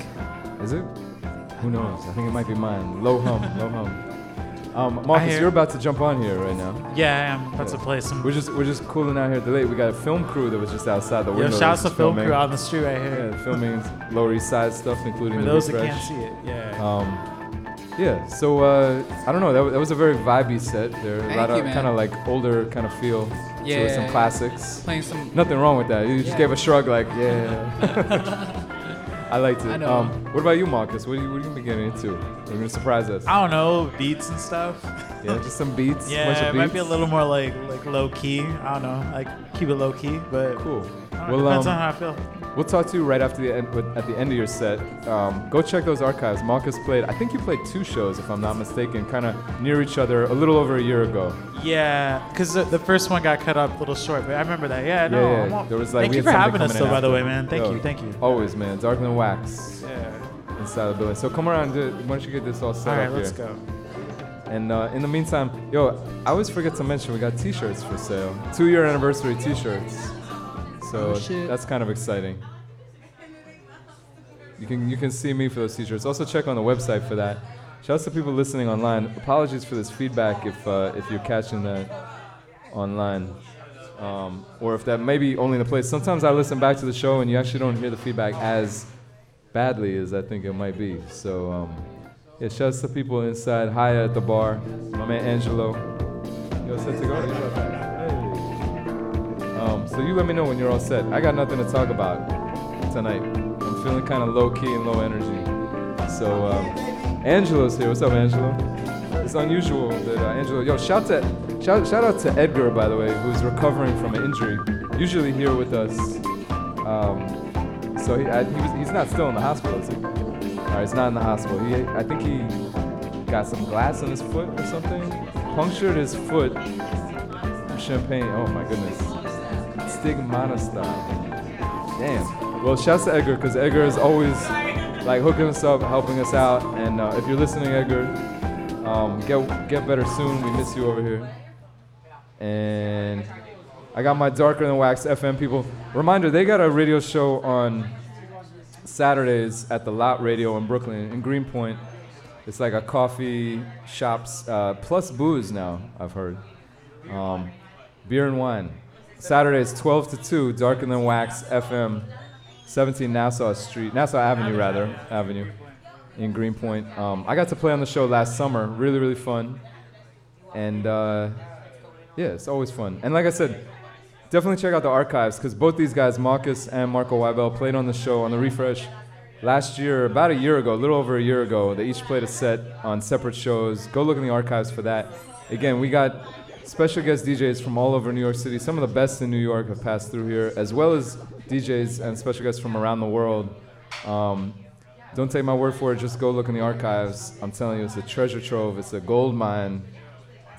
Is it? Who knows? I think it might be mine. Low hum, low hum. Um, Mawkus, hear- you're about to jump on here right now. Yeah, I am. About to play some. We're just we're just cooling out here at the lake. We got a film crew that was just outside the Yo, window. shouts that to was film filming. crew out on the street right here. Yeah, filming Lower East Side stuff, including For the those that can't see it, yeah. Um, yeah. So uh, I don't know. That, that was a very vibey set. There, a lot you, of kind of like older kind of feel. So with some classics. Playing some- Nothing wrong with that. You just Yeah. gave a shrug, like yeah. I liked it. I know. Um, what about you, Mawkus? What are you, what are you gonna getting into? You're gonna surprise us. I don't know beats and stuff. Yeah, just some beats. Yeah, it might be a little more like like low key. I don't know, like keep it low key, but cool. Know, depends on how I feel. We'll talk to you right after the end, at the end of your set. Um, go check those archives. Mawkus played. I think you played two shows, if I'm not mistaken, kind of near each other, a little over a year ago. Yeah, because the, the first one got cut up a little short, but I remember that. Yeah, no, yeah, yeah. There was like thank you for having us, though. By the way, man. Thank Yo, you, thank you. Always, man. Darker than wax. Yeah. Inside the building. So come around. Do, why don't you get this all set All right, up All right, let's here? go. And uh, in the meantime, yo, I always forget to mention we got T-shirts for sale. Two-year anniversary T-shirts. So Oh, that's kind of exciting. You can you can see me for those T-shirts. Also check on the website for that. Shouts to people listening online. Apologies for this feedback if uh, if you're catching that online. Um, or if that may be only the place. Sometimes I listen back to the show and you actually don't hear the feedback as badly as I think it might be. So um, yeah, shouts to people inside. Haya at the bar. My man Angelo. Yo, set to go. Um, so you let me know when you're all set. I got nothing to talk about tonight. I'm feeling kind of low key and low energy. So um, Angelo's here. What's up, Angelo? It's unusual that uh, Angelo. Yo, shout to shout, shout out to Edgar, by the way, who's recovering from an injury. Usually here with us. Um, so he, I, he was, he's not still in the hospital, is he? All right, he's not in the hospital. He, I think he got some glass in his foot or something. Punctured his foot. Champagne. Oh my goodness. Stigmata style. Damn. Well, shouts to Edgar because Edgar is always like hooking us up, helping us out. And uh, if you're listening, Edgar, um, get get better soon. We miss you over here. And I got my Darker Than Wax FM people. Reminder, they got a radio show on Saturdays at the Lot Radio in Brooklyn, in Greenpoint. It's like a coffee shops uh, plus booze now, I've heard. Um, beer and wine. Saturdays 12 to 2, Darker Than Wax FM, 17 Nassau Street, Nassau Avenue rather, Avenue in Greenpoint. Um, I got to play on the show last summer, really, really fun. And uh, yeah, it's always fun. And like I said, definitely check out the archives because both these guys, Mawkus and Marco Weibel, played on the show on the refresh last year, about a year ago, a little over a year ago. They each played a set on separate shows. Go look in the archives for that. Again, we got special guest DJs from all over New York City. Some of the best in New York have passed through here, as well as DJs and special guests from around the world. Um, don't take my word for it, just go look in the archives. I'm telling you, it's a treasure trove, it's a gold mine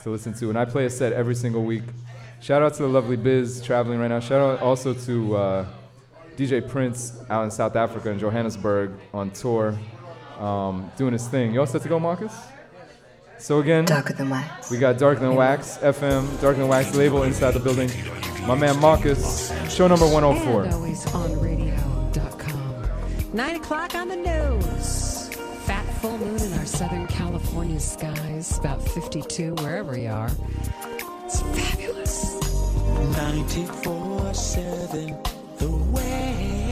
to listen to. And I play a set every single week. Shout out to the lovely Biz traveling right now. Shout out also to uh, DJ Prince out in South Africa in Johannesburg on tour, um, doing his thing. You all set to go, Mawkus? So again, Darker Than Wax. We got Darker Than Wax FM, Darker Than Wax label inside the building. My man Mawkus, show number 104. And always on radio.com. Nine o'clock on the news. Fat full moon in our Southern California skies, about 52 wherever you are. It's fabulous. 94.7 The Wave.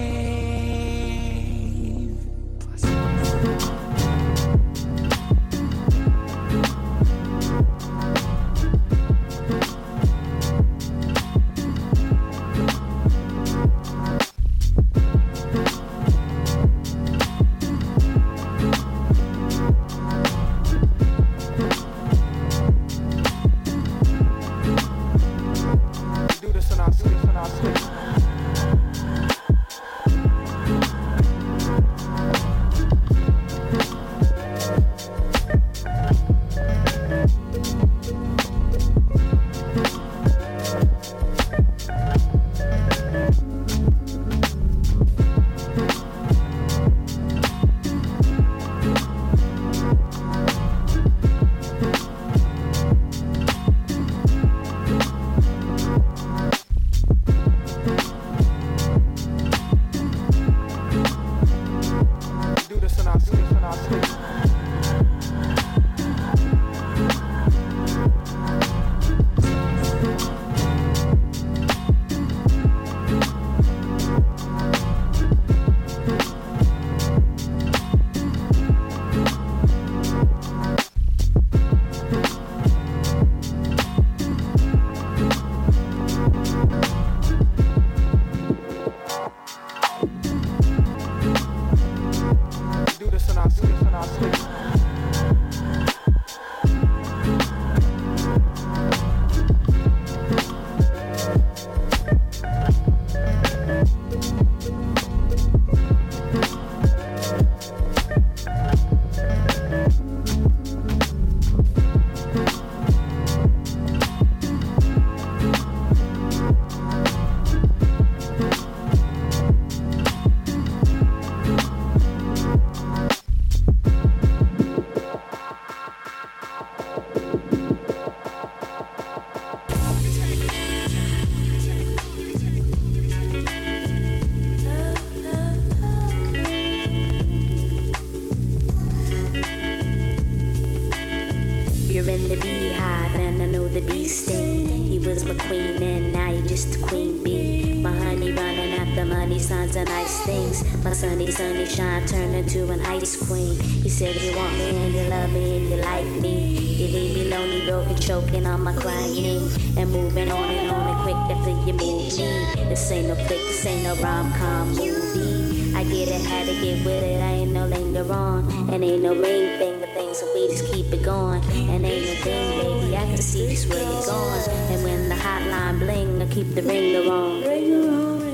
gone. And ain't a thing, baby, I can see it's where you're going. And when the hotline bling, I keep the ring on.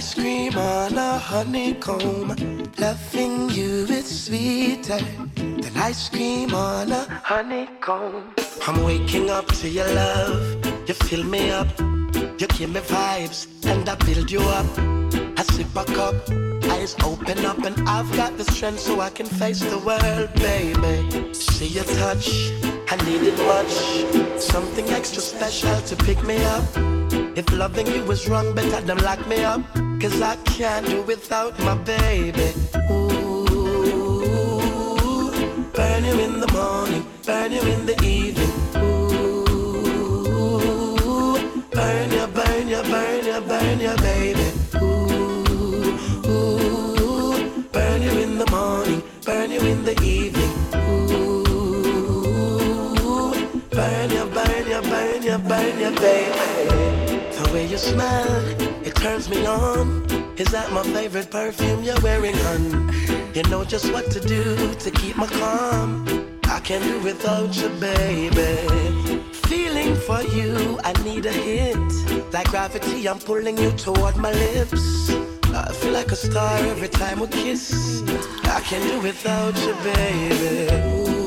Ice cream on a honeycomb. Loving you is sweeter than ice cream on a honeycomb. I'm waking up to your love. You fill me up. You give me vibes and I build you up. I sip a cup, eyes open up, and I've got the strength so I can face the world, baby. See your touch, I need it much. Something extra special to pick me up. If loving you was wrong, better than lock me up. Cause I can't do without my baby. Ooh, burn you in the morning, burn you in the evening. Ooh, burn you, burn you, burn you, burn you, baby. Ooh, burn you in the morning, burn you in the evening. Ooh, burn you, burn you, burn you, burn you, baby. The way you it turns me on. Is that my favorite perfume you're wearing, hun? You know just what to do to keep me calm. I can't do without you, baby. Feeling for you, I need a hit. Like gravity, I'm pulling you toward my lips. I feel like a star every time we kiss. I can't do without you, baby.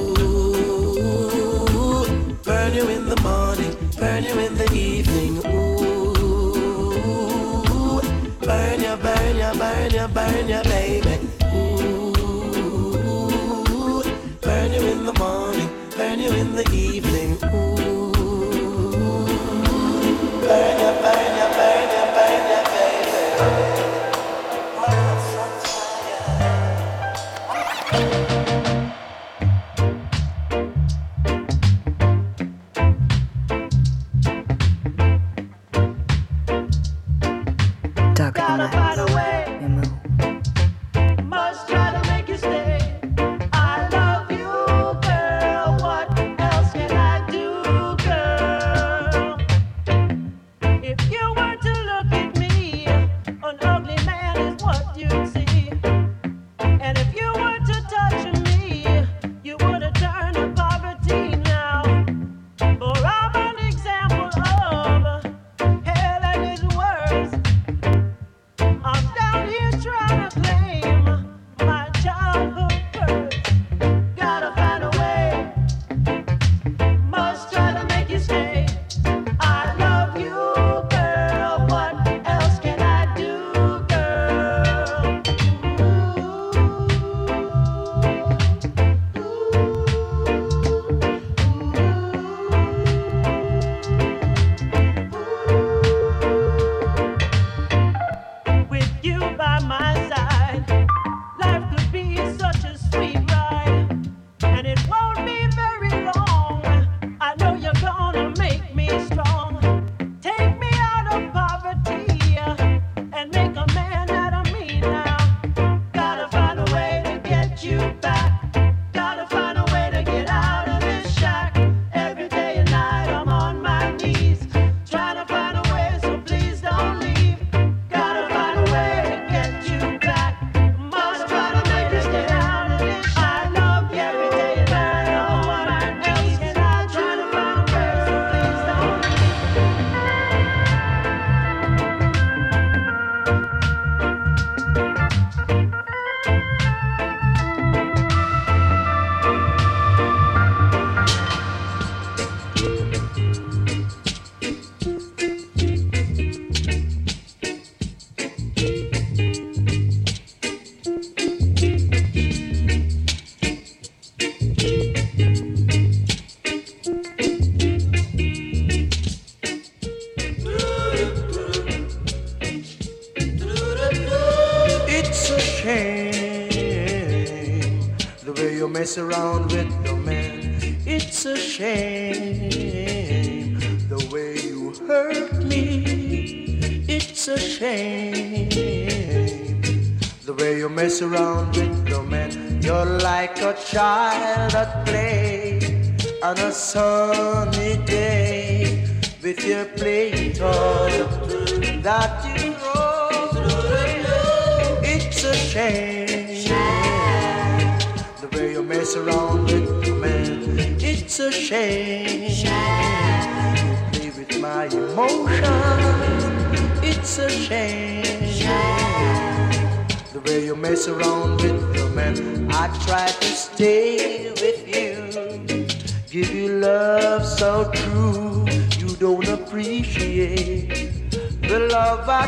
mess around with the man, It's a shame the way you hurt me. It's a shame the way you mess around with the man, You're like a child at play on a sunny day with your play toy that surrounded man. It's a shame. Play with my emotions, It's a shame. shame. The way you mess around with a man. I try to stay with you. Give you love so true. You don't appreciate the love I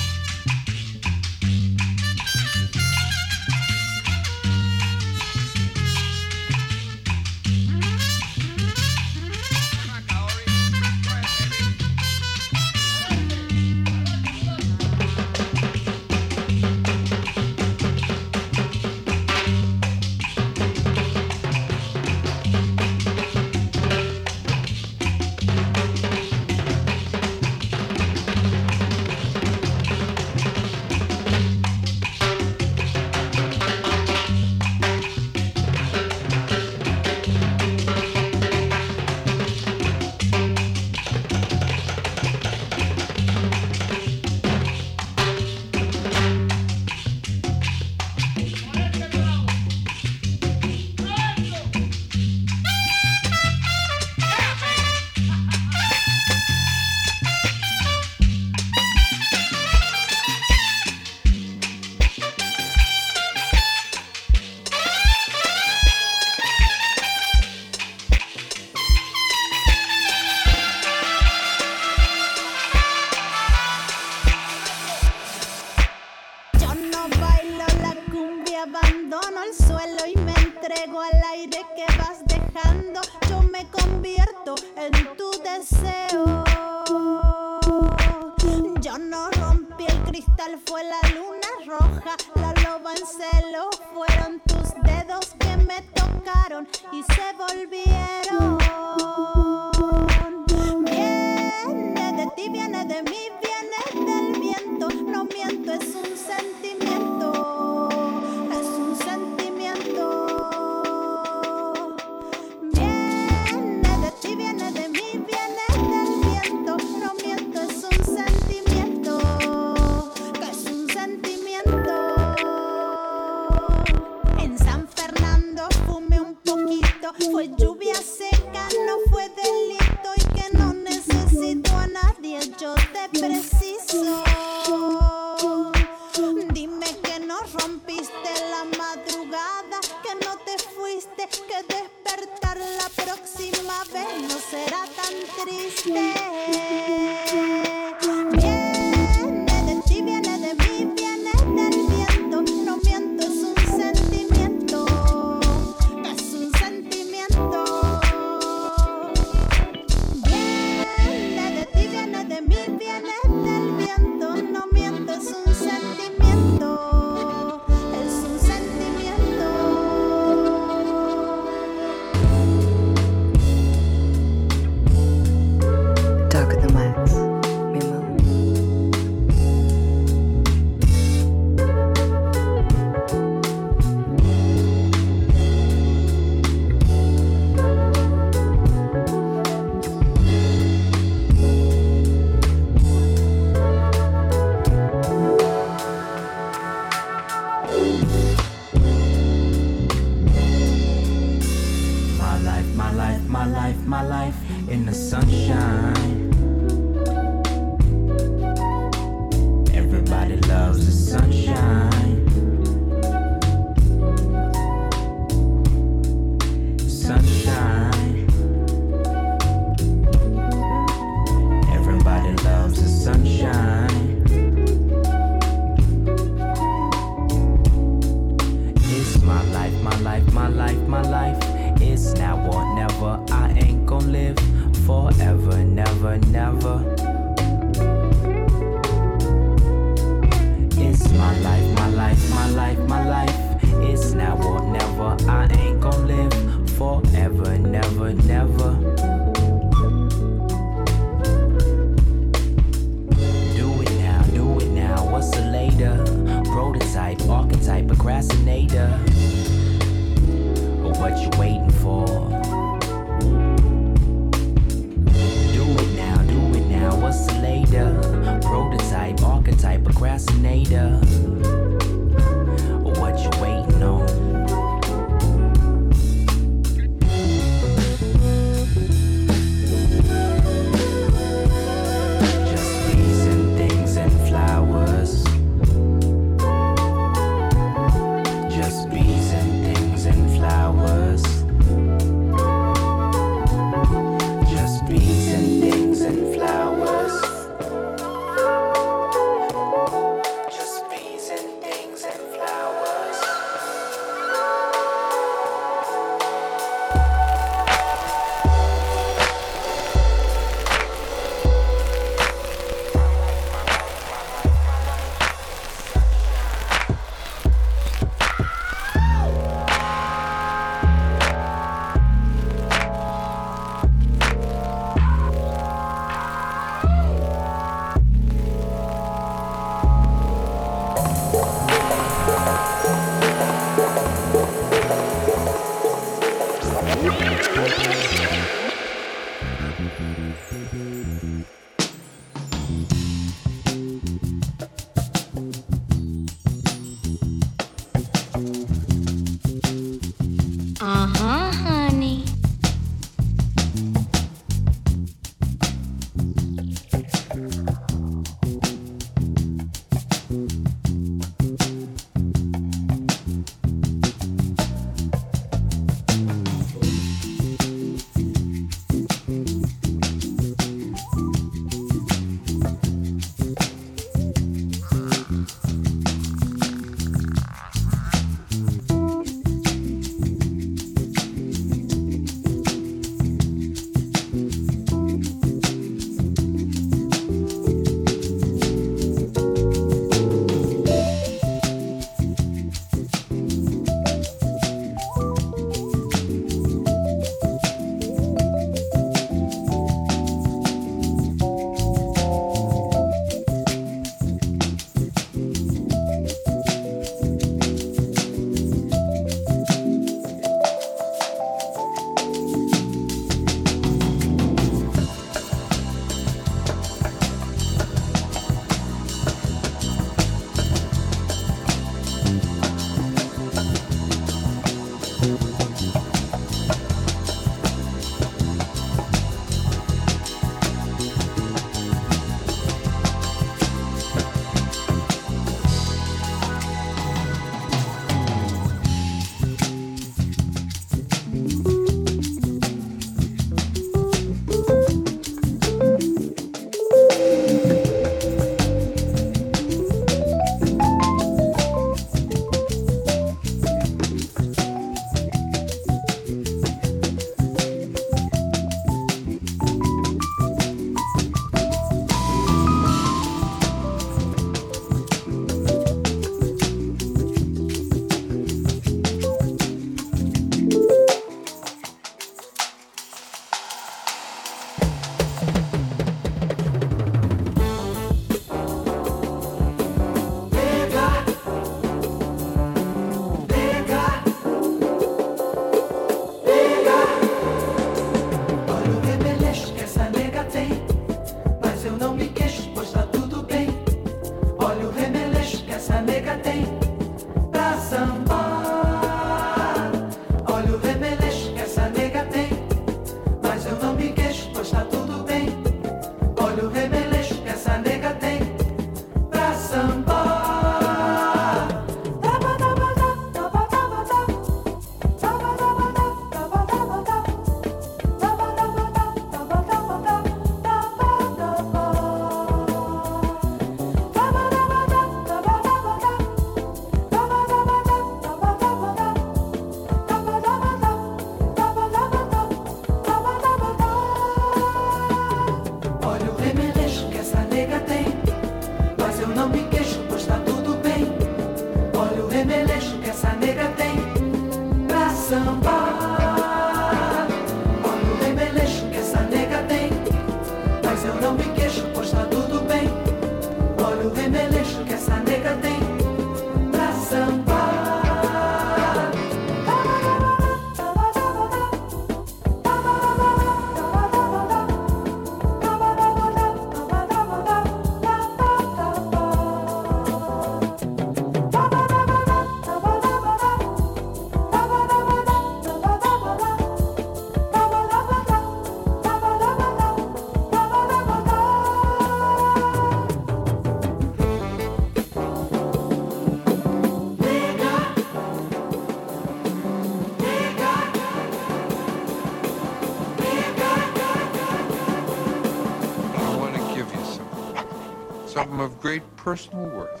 of great personal worth,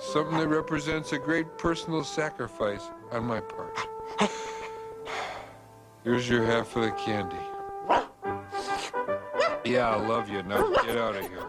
something that represents a great personal sacrifice on my part. Here's your half of the candy. Yeah, I love you. Now get out of here.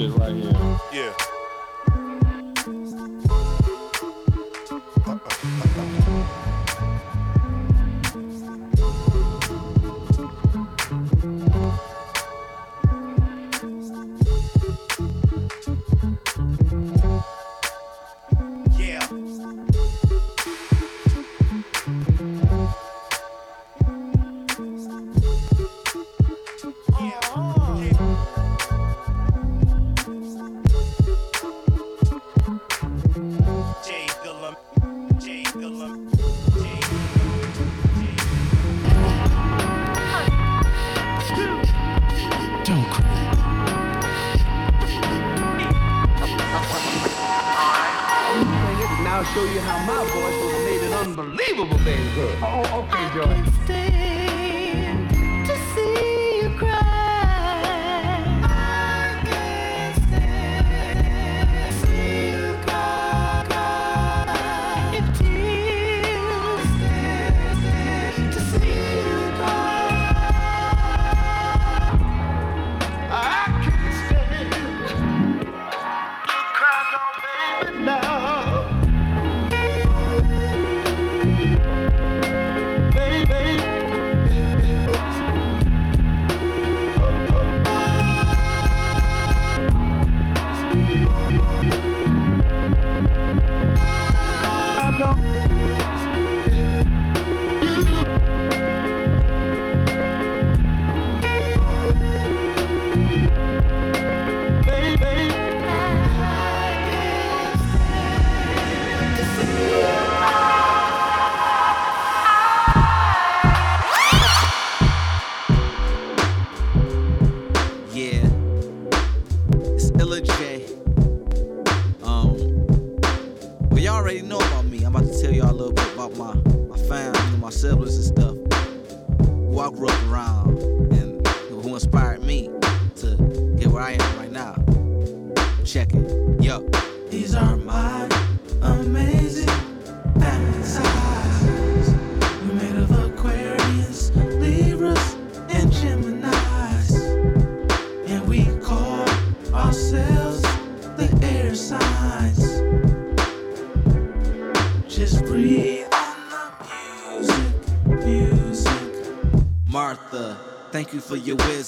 shit right here. Thank you for your wisdom.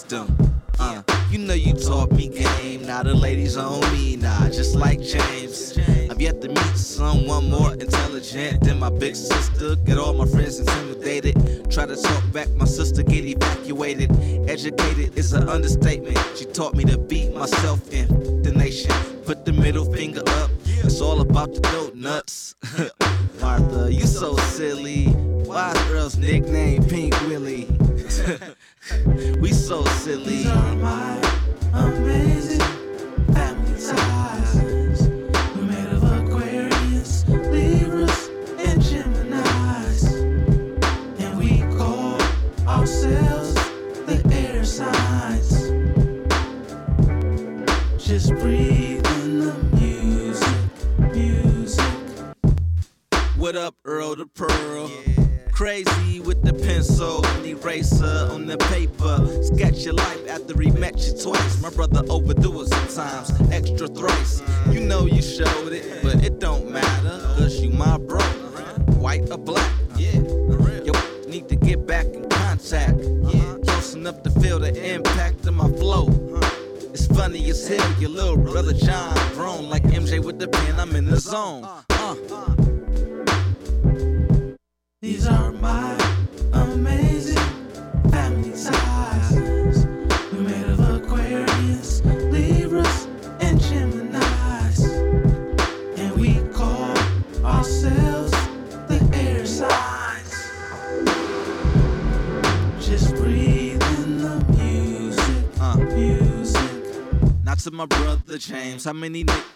so many niggas.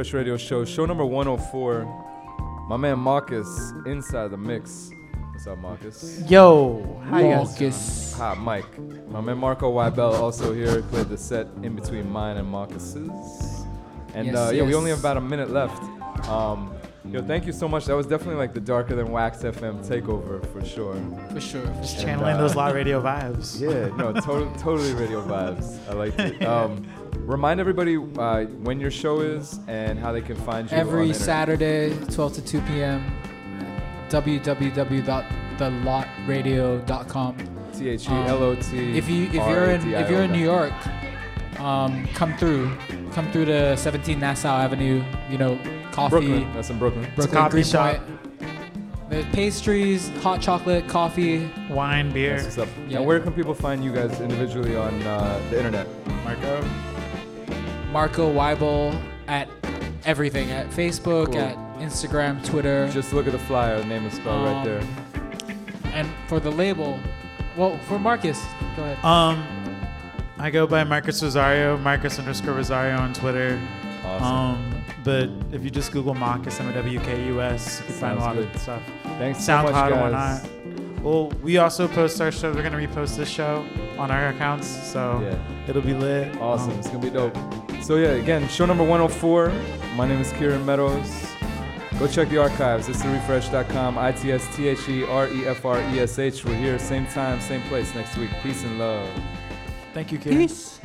Yeah, the Refresh Radio Show, show number 104. My man Mawkus inside the mix. What's up, Mawkus? Yo, how you guys Mawkus. Hi, Mike. My man Marco Weibel also here. Played the set in between mine and Mawkus's. And Yes, uh, yeah, we only have about a minute left. Um, yo, thank you so much. That was definitely like the Darker Than Wax FM takeover for sure. For sure. Just And, channeling uh, those lot radio vibes. Yeah, no, to- totally radio vibes. I like it. Um, remind everybody uh, when your show is and how they can find you. on the Every internet. Saturday, 12 to 2 p.m. www.thelotradio.com. T H E L O T Um, If you if you're in D I O if you're in New York, um, come through, come through to 17 Nassau Avenue. You know, coffee. Brooklyn. That's in Brooklyn. It's a Brooklyn coffee shop. Greenpoint. There's pastries, hot chocolate, coffee, wine, beer. That's what's up. Yeah. And where can people find you guys individually on uh, the internet? Marco. Marco Weibel at everything at Facebook, Cool. at Instagram, Twitter. Just look at the flyer. The name is spelled right Um, there. And for the label, well, for Mawkus, go ahead. Um, I go by Marcus Rosario, Marcus underscore Rosario on Twitter. Awesome. Um, but if you just Google Mawkus, M-O-W-K-U-S, you can find a Sounds lot good. of stuff. Thanks so much, SoundCloud and guys. whatnot. Well, we also post our show. We're gonna repost this show on our accounts, so Yeah. it'll be lit. Awesome. Um, It's going to be dope. So, yeah, again, show number 104. My name is Kieran Meadows. Go check the archives. It's therefresh.com. I T S T H E R E F R E S H. We're here, same time, same place next week. Peace and love. Thank you, Kieran. Peace.